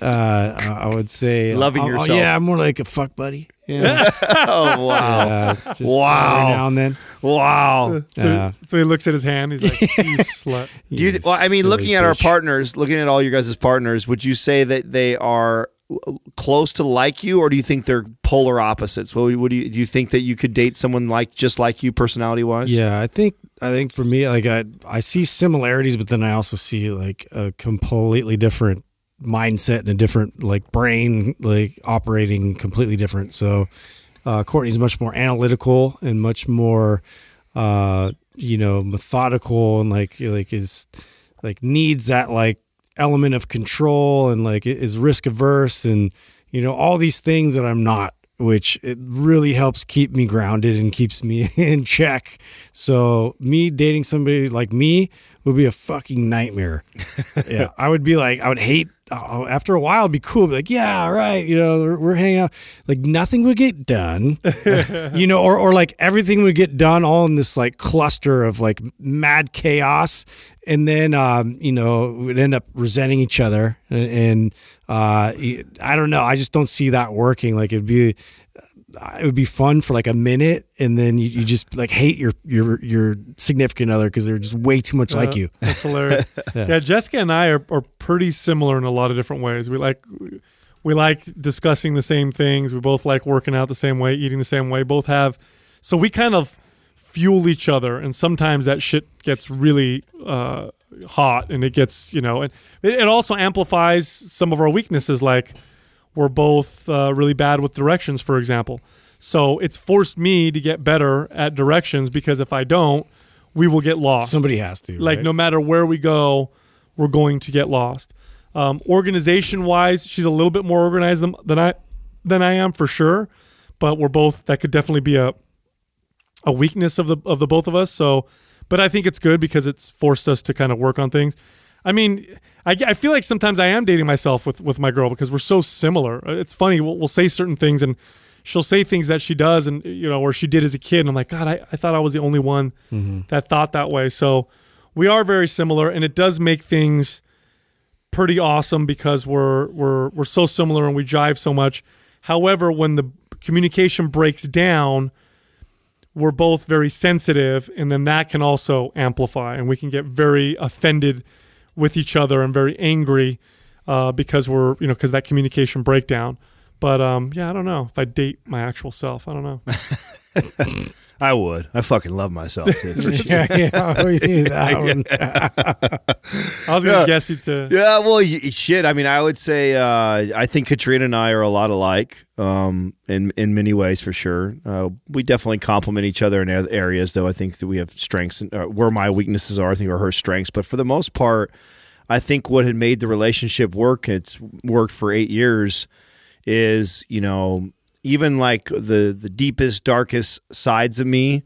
Uh, I would say Loving uh, uh, yourself. Yeah, more like a fuck buddy. Yeah, oh wow! uh, just Wow. Every now and then. wow. So, Yeah. so he looks at his hand. He's like, "You slut." Do you, You well, I mean, looking at our bitch. partners, looking at all your guys partners, would you say that they are close to like you, or do you think they're polar opposites? What, what do you do? You think that you could date someone like just like you, personality wise? Yeah, I think I think for me, like I I see similarities, but then I also see like a completely different mindset and a different like brain like operating completely different. So uh, Courtney's much more analytical and much more uh, you know methodical and like like is like needs that like element of control and like is risk averse and you know all these things that I'm not which it really helps keep me grounded and keeps me in check. So me dating somebody like me would be a fucking nightmare. yeah, I would be like, I would hate. Uh, after a while, it'd be cool. Be like, yeah, right. You know, we're, we're hanging out. Like nothing would get done. you know, or or like everything would get done all in this like cluster of like mad chaos, and then um, you know we'd end up resenting each other and, and uh, I don't know. I just don't see that working. Like it'd be, it would be fun for like a minute, and then you, you just like hate your your your significant other because they're just way too much uh, like you. That's hilarious. yeah. yeah. Jessica and I are, are pretty similar in a lot of different ways. We like we like discussing the same things. We both like working out the same way, eating the same way. Both have, so we kind of fuel each other, and sometimes that shit gets really. Uh, hot and it gets you know and it, it also amplifies some of our weaknesses like we're both uh, really bad with directions for example. So it's forced me to get better at directions because if i don't we will get lost. Somebody has to like right? no matter where we go we're going to get lost. Um, organization wise she's a little bit more organized than, than i than i am for sure. But we're both that could definitely be a a weakness of the of the both of us. So but I think it's good because it's forced us to kind of work on things. I mean, I, I feel like sometimes I am dating myself with, with my girl because we're so similar. Uh, it's funny. We'll, we'll say certain things and she'll say things that she does and, you know, or she did as a kid. And I'm like, God, I, I thought I was the only one mm-hmm. that thought that way. So we are very similar and it does make things pretty awesome because we're, we're, we're so similar and we jive so much. However, when the communication breaks down, we're both very sensitive, and then that can also amplify, and we can get very offended with each other and very angry uh, because we're you know because that communication breakdown. But um, yeah, I don't know if I date my actual self. I don't know. I would. I fucking love myself too. For sure. yeah, yeah, I was gonna yeah. guess you to. Yeah, well, shit. I mean, I would say uh, I think Katrina and I are a lot alike um, in in many ways for sure. Uh, we definitely complement each other in areas, though. I think that we have strengths and uh, where my weaknesses are. I think are her strengths, but for the most part, I think what had made the relationship work. It's worked for eight years. Is you know even like the the deepest, darkest sides of me.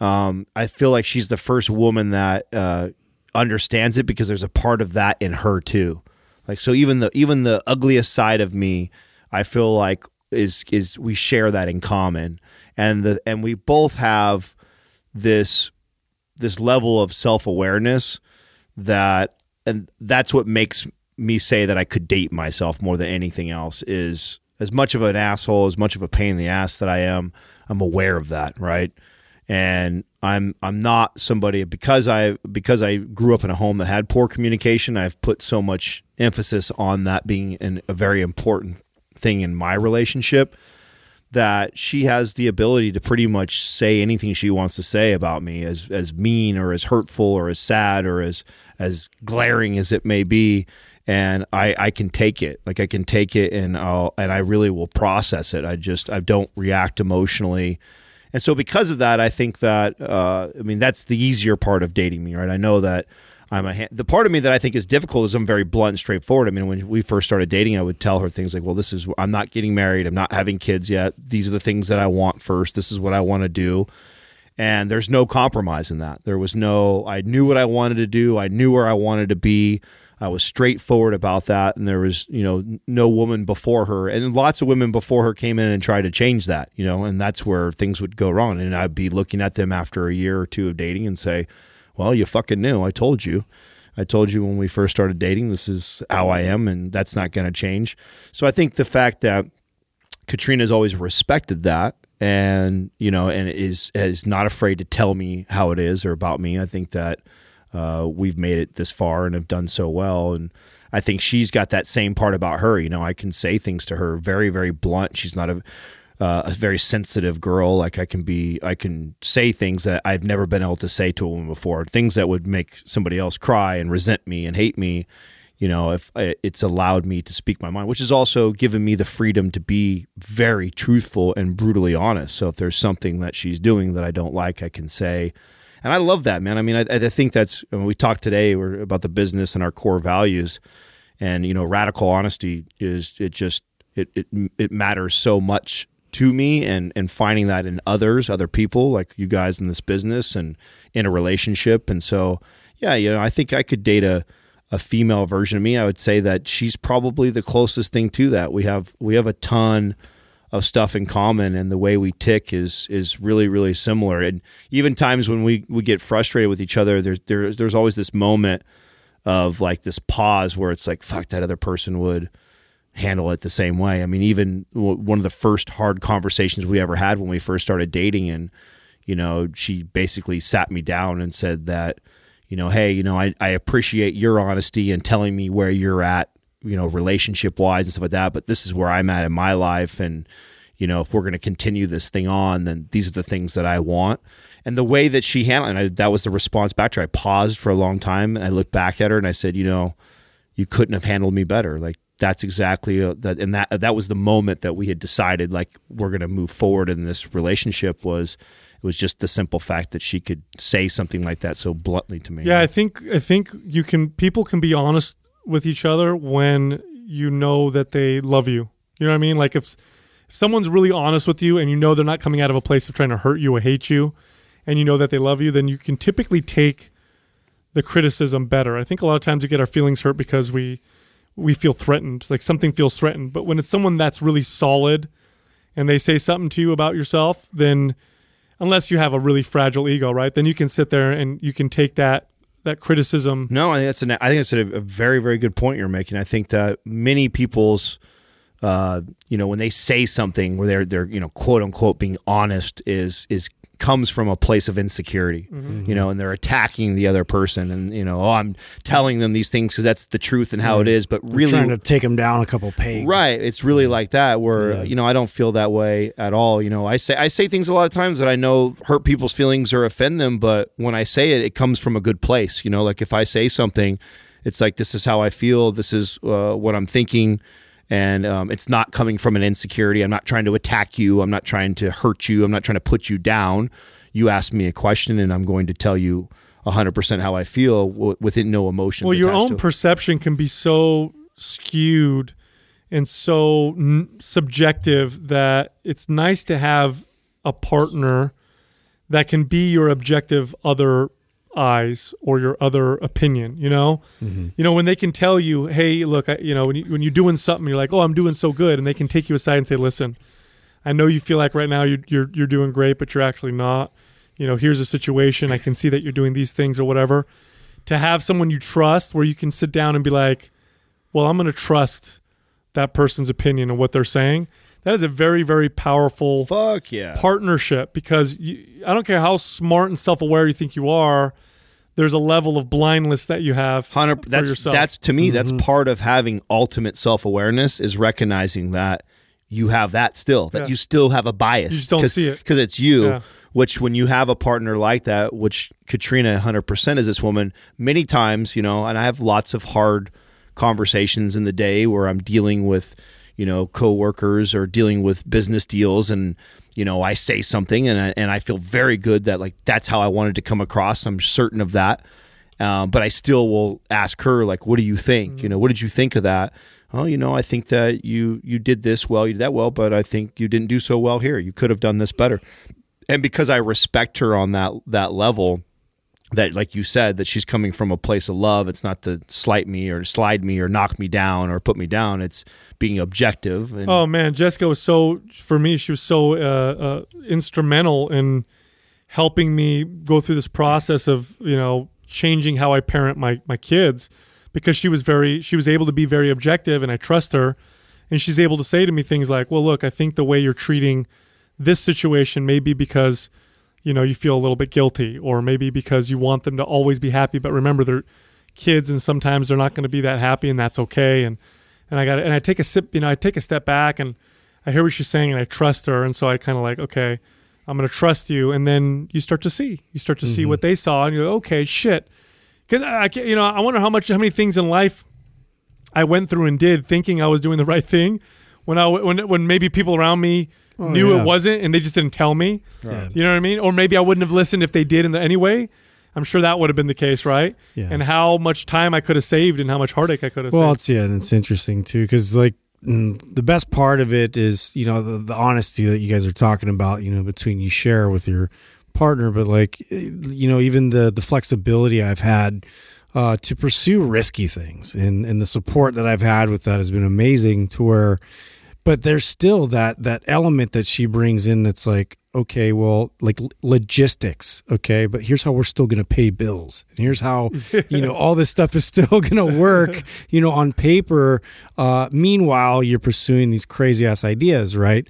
Um, I feel like she's the first woman that uh, understands it because there's a part of that in her too. Like so, even the even the ugliest side of me, I feel like is is we share that in common, and the and we both have this this level of self awareness that and that's what makes me say that I could date myself more than anything else is as much of an asshole, as much of a pain in the ass that I am, I'm aware of that, right? And I'm I'm not somebody because I because I grew up in a home that had poor communication. I've put so much emphasis on that being an, a very important thing in my relationship that she has the ability to pretty much say anything she wants to say about me as as mean or as hurtful or as sad or as as glaring as it may be and I, I can take it. Like I can take it and I'll and I really will process it. I just I don't react emotionally. And so because of that I think that uh, I mean that's the easier part of dating me right? I know that I'm a the part of me that I think is difficult is I'm very blunt and straightforward. I mean when we first started dating I would tell her things like well this is I'm not getting married. I'm not having kids yet. These are the things that I want first. This is what I want to do. And there's no compromise in that. There was no I knew what I wanted to do. I knew where I wanted to be I was straightforward about that, and there was you know no woman before her, and lots of women before her came in and tried to change that, you know, and that's where things would go wrong. And I'd be looking at them after a year or two of dating and say, "Well, you fucking knew. I told you." I told you when we first started dating, this is how I am, and that's not going to change. So I think the fact that Katrina's always respected that, and you know, and is is not afraid to tell me how it is or about me. I think that uh, we've made it this far and have done so well. And I think she's got that same part about her. You know, I can say things to her very, very blunt. She's not a uh, a very sensitive girl. Like I can be, I can say things that I've never been able to say to a woman before. Things that would make somebody else cry and resent me and hate me. You know, if uh, it's allowed me to speak my mind, which has also given me the freedom to be very truthful and brutally honest. So if there's something that she's doing that I don't like, I can say. And I love that, man. I mean, I, I think that's when we talked today about the business and our core values, and you know, radical honesty is it just it it, it matters so much to me and and finding that in others other people like you guys in this business and in a relationship. And so yeah you know i think i could date a a female version of me. I would say that she's probably the closest thing to that. We have we have a ton of stuff in common and the way we tick is is really really similar and even times when we we get frustrated with each other there's there's there's always this moment of like this pause where it's like fuck that other person would handle it the same way. I mean, even one of the first hard conversations we ever had when we first started dating, and you know, she basically sat me down and said that, you know, hey, you know, I, I appreciate your honesty and telling me where you're at, you know, relationship wise and stuff like that, but this is where I'm at in my life, and you know, if we're going to continue this thing on, then these are the things that I want. And the way that she handled, and I, that was the response back to her. I paused for a long time and I looked back at her and I said, you know, you couldn't have handled me better. Like that's exactly uh, that and that that was the moment that we had decided like we're going to move forward in this relationship was it was just the simple fact that she could say something like that so bluntly to me yeah i think i think you can people can be honest with each other when you know that they love you you know what i mean like if if someone's really honest with you and you know they're not coming out of a place of trying to hurt you or hate you and you know that they love you then you can typically take the criticism better i think a lot of times we get our feelings hurt because we we feel threatened, like something feels threatened. But when it's someone that's really solid and they say something to you about yourself, then unless you have a really fragile ego, right? Then you can sit there and you can take that that criticism. No, I think that's an, I think that's a, a very very good point you're making. I think that many people's uh, you know, when they say something where they're they're you know quote unquote being honest is is comes from a place of insecurity, mm-hmm. you know, and they're attacking the other person, and you know, oh, I'm telling them these things because that's the truth and how mm-hmm. it is. But really, I'm trying to take them down a couple pegs, right? It's really like that. Where yeah. you know, I don't feel that way at all. You know, I say I say things a lot of times that I know hurt people's feelings or offend them, but when I say it, it comes from a good place. You know, like if I say something, it's like this is how I feel. This is uh, what I'm thinking and um, it's not coming from an insecurity. I'm not trying to attack you. I'm not trying to hurt you. I'm not trying to put you down. You ask me a question, and I'm going to tell you 100% how I feel w- within no emotion. Well, your own perception can be so skewed and so n- subjective that it's nice to have a partner that can be your objective other eyes or your other opinion you know? Mm-hmm. you know when they can tell you hey look I, you know when, you, when you're doing something you're like oh i'm doing so good and they can take you aside and say listen i know you feel like right now you're, you're, you're doing great but you're actually not. You know here's a situation. I can see that you're doing these things or whatever to have someone you trust where you can sit down and be like well i'm going to trust that person's opinion and what they're saying that is a very very powerful fuck yeah. partnership because you, I don't care how smart and self aware you think you are there's a level of blindness that you have 100 that's yourself. that's to me mm-hmm. that's part of having ultimate self-awareness is recognizing that you have that still that yeah. you still have a bias you just don't see it because it's you yeah. which when you have a partner like that which katrina 100% is this woman many times you know and i have lots of hard conversations in the day where i'm dealing with you know coworkers or dealing with business deals and you know, I say something and I, and I feel very good that like that's how I wanted to come across. I'm certain of that. Um, but I still will ask her like, what do you think? Mm-hmm. You know, what did you think of that? Oh, you know, I think that you you did this well, you did that well, but I think you didn't do so well here. You could have done this better. And because I respect her on that that level, that like you said that she's coming from a place of love. It's not to slight me or slide me or knock me down or put me down. It's being objective and, oh man jessica was so for me she was so uh, uh, instrumental in helping me go through this process of you know changing how i parent my my kids because she was very she was able to be very objective and i trust her. And she's able to say to me things like well look i think the way you're treating this situation may be because you know you feel a little bit guilty, or maybe because you want them to always be happy, but remember they're kids and sometimes they're not going to be that happy, and that's okay. And and I got and I take a sip, you know, I take a step back and I hear what she's saying, and I trust her, and so I kind of like okay. I'm going to trust you, and then you start to see. You start to see mm-hmm. what they saw, and you're like, okay, shit. Because I, can't- you know, I wonder how much, how many things in life I went through and did, thinking I was doing the right thing, when I when when maybe people around me knew yeah. it wasn't, and they just didn't tell me. Yeah. You know what I mean? Or maybe I wouldn't have listened if they did in the anyway. I'm sure that would have been the case, right? Yeah. And how much time I could have saved, and how much heartache I could have Well, saved. it's yeah, and it's interesting too because like mm, the best part of it is you know the, the honesty that you guys are talking about. You know, between you share with your partner, but like eh, you know even the the flexibility I've had uh, to pursue risky things and and the support that I've had with that has been amazing. To where, but there's still that that element that she brings in that's like okay well like logistics okay but here's how we're still going to pay bills. And here's how you know all this stuff is still going to work you know on paper. Uh meanwhile you're pursuing these crazy ass ideas right?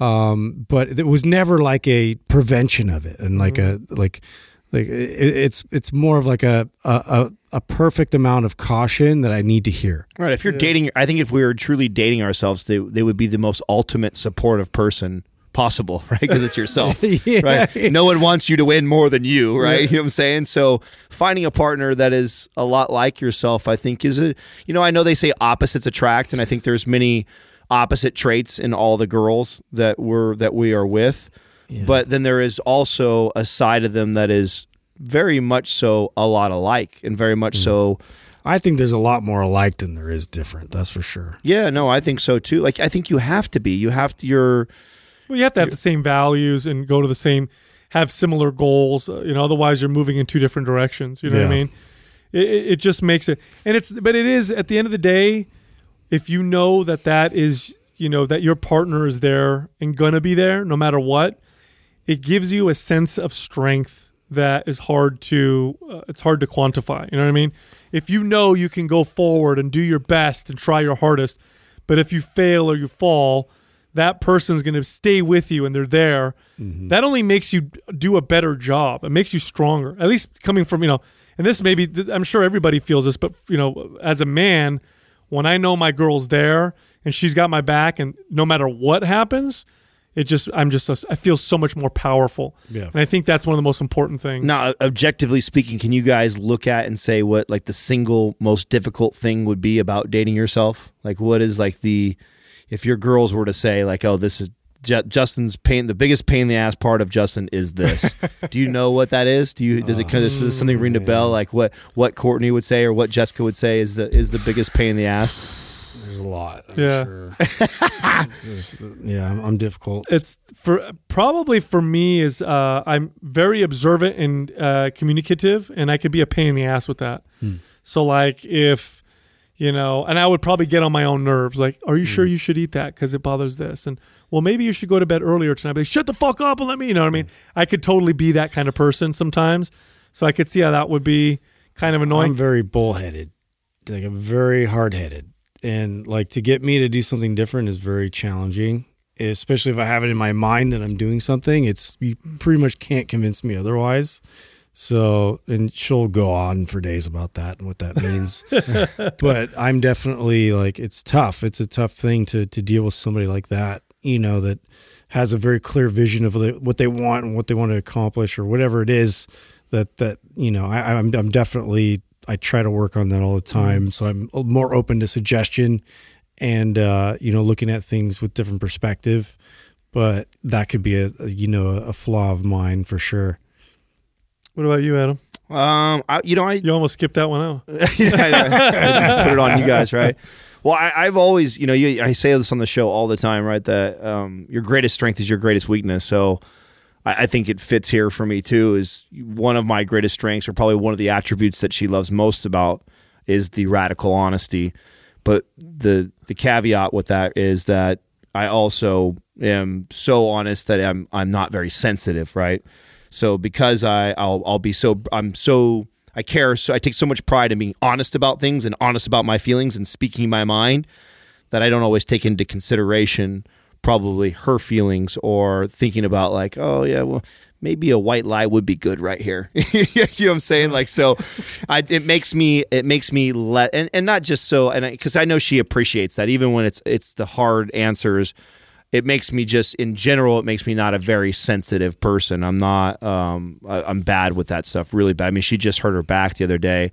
Um but it was never like a prevention of it and like a like like it, it's it's more of like a, a a a perfect amount of caution that I need to hear. Right. If you're dating, I think if we were truly dating ourselves, they, they would be the most ultimate supportive person possible, right? Because it's yourself, Yeah. right? No one wants you to win more than you, right? You know what I'm saying? So finding a partner that is a lot like yourself, I think, is a, you know, I know they say opposites attract, and I think there's many opposite traits in all the girls that we're that we are with. But then there is also a side of them that is very much so a lot alike and very much so I think there's a lot more alike than there is different. That's for sure. Yeah, no, I think so too. Like I think you have to be. You have to you're Well, you have to have the same values and go to the same, have similar goals. uh, You know, otherwise you're moving in two different directions. You know what I mean? It, it it just makes it, and it's, but it is at the end of the day, if you know that that is, you know, that your partner is there and gonna be there no matter what, it gives you a sense of strength that is hard to, uh, it's hard to quantify. You know what I mean? If you know you can go forward and do your best and try your hardest, but if you fail or you fall, that person's going to stay with you and they're there. That only makes you do a better job. It makes you stronger. At least coming from, you know, and this maybe, I'm sure everybody feels this, but, you know, as a man, when I know my girl's there and she's got my back and no matter what happens, it just, I'm just, I feel so much more powerful. Yeah. And I think that's one of the most important things. now objectively speaking, can you guys look at and say what like the single most difficult thing would be about dating yourself? Like what is like the if your girls were to say like, "Oh, this is Ju- Justin's pain. The biggest pain in the ass part of Justin is this." Do you know what that is? Do you does it kind of does something ring a oh, bell? Like what what Courtney would say or what Jessica would say is the is the biggest pain in the ass? There's a lot. I'm Yeah. Sure. Just, yeah, I'm, I'm difficult. it's for probably for me is uh, I'm very observant and uh, communicative, and I could be a pain in the ass with that. So like if you know, and I would probably get on my own nerves. Like, are you sure you should eat that because it bothers this? And well, maybe you should go to bed earlier tonight. But shut the fuck up and let me. You know what I mean? I could totally be that kind of person sometimes. So I could see how that would be kind of annoying. I'm very bullheaded. Like I'm very hard headed. And like to get me to do something different is very challenging. Especially if I have it in my mind that I'm doing something. It's you pretty much can't convince me otherwise. So and she'll go on for days about that and what that means. but I'm definitely like it's tough. It's a tough thing to to deal with somebody like that, you know, that has a very clear vision of what they want and what they want to accomplish or whatever it is that that you know I, I'm I'm definitely I try to work on that all the time. So I'm more open to suggestion and uh, you know looking at things with different perspective. But that could be a, a you know a flaw of mine for sure. what about you, Adam? Um, I, you know, I You almost skipped that one out. Yeah, I know. I put it on you guys, right? Well, I, I've always, you know, you, I say this on the show all the time, right? That um, your greatest strength is your greatest weakness. So I, I think it fits here for me too. Is one of my greatest strengths, or probably one of the attributes that she loves most about, is the radical honesty. But the the caveat with that is that I also am so honest that I'm I'm not very sensitive, right? So because I I'll I'll be so I'm so I care so I take so much pride in being honest about things and honest about my feelings and speaking my mind that I don't always take into consideration probably her feelings or thinking about like, oh yeah, well maybe a white lie would be good right here. you know what I'm saying? Like so, I, it makes me it makes me let and, and not just so and because I, I know she appreciates that even when it's it's the hard answers. It makes me just in general. It makes me not a very sensitive person. I'm not. Um, I, I'm bad with that stuff. Really bad. I mean, she just hurt her back the other day,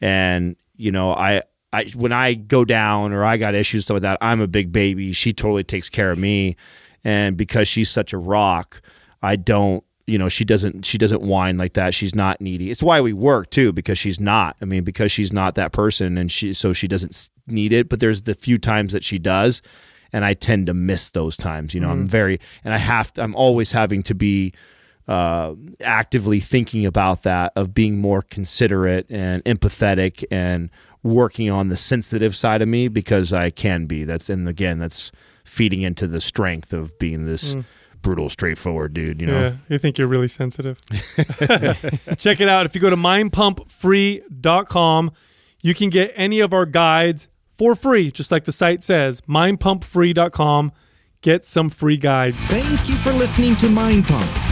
and you know, I I when I go down or I got issues stuff like that, I'm a big baby. She totally takes care of me, and because she's such a rock, I don't. You know, she doesn't she doesn't whine like that. She's not needy. It's why we work too because she's not. I mean, because she's not that person, and she so she doesn't need it. But there's the few times that she does, and I tend to miss those times. You know, I'm very and I have to, I'm always having to be uh, actively thinking about that of being more considerate and empathetic and working on the sensitive side of me because I can be. That's and again that's feeding into the strength of being this mm. brutal, straightforward dude. You know. Yeah, you think you're really sensitive. Check it out. If you go to mindpumpfree.com, you can get any of our guides for free, just like the site says. Mindpumpfree.com. Get some free guides. Thank you for listening to Mind Pump.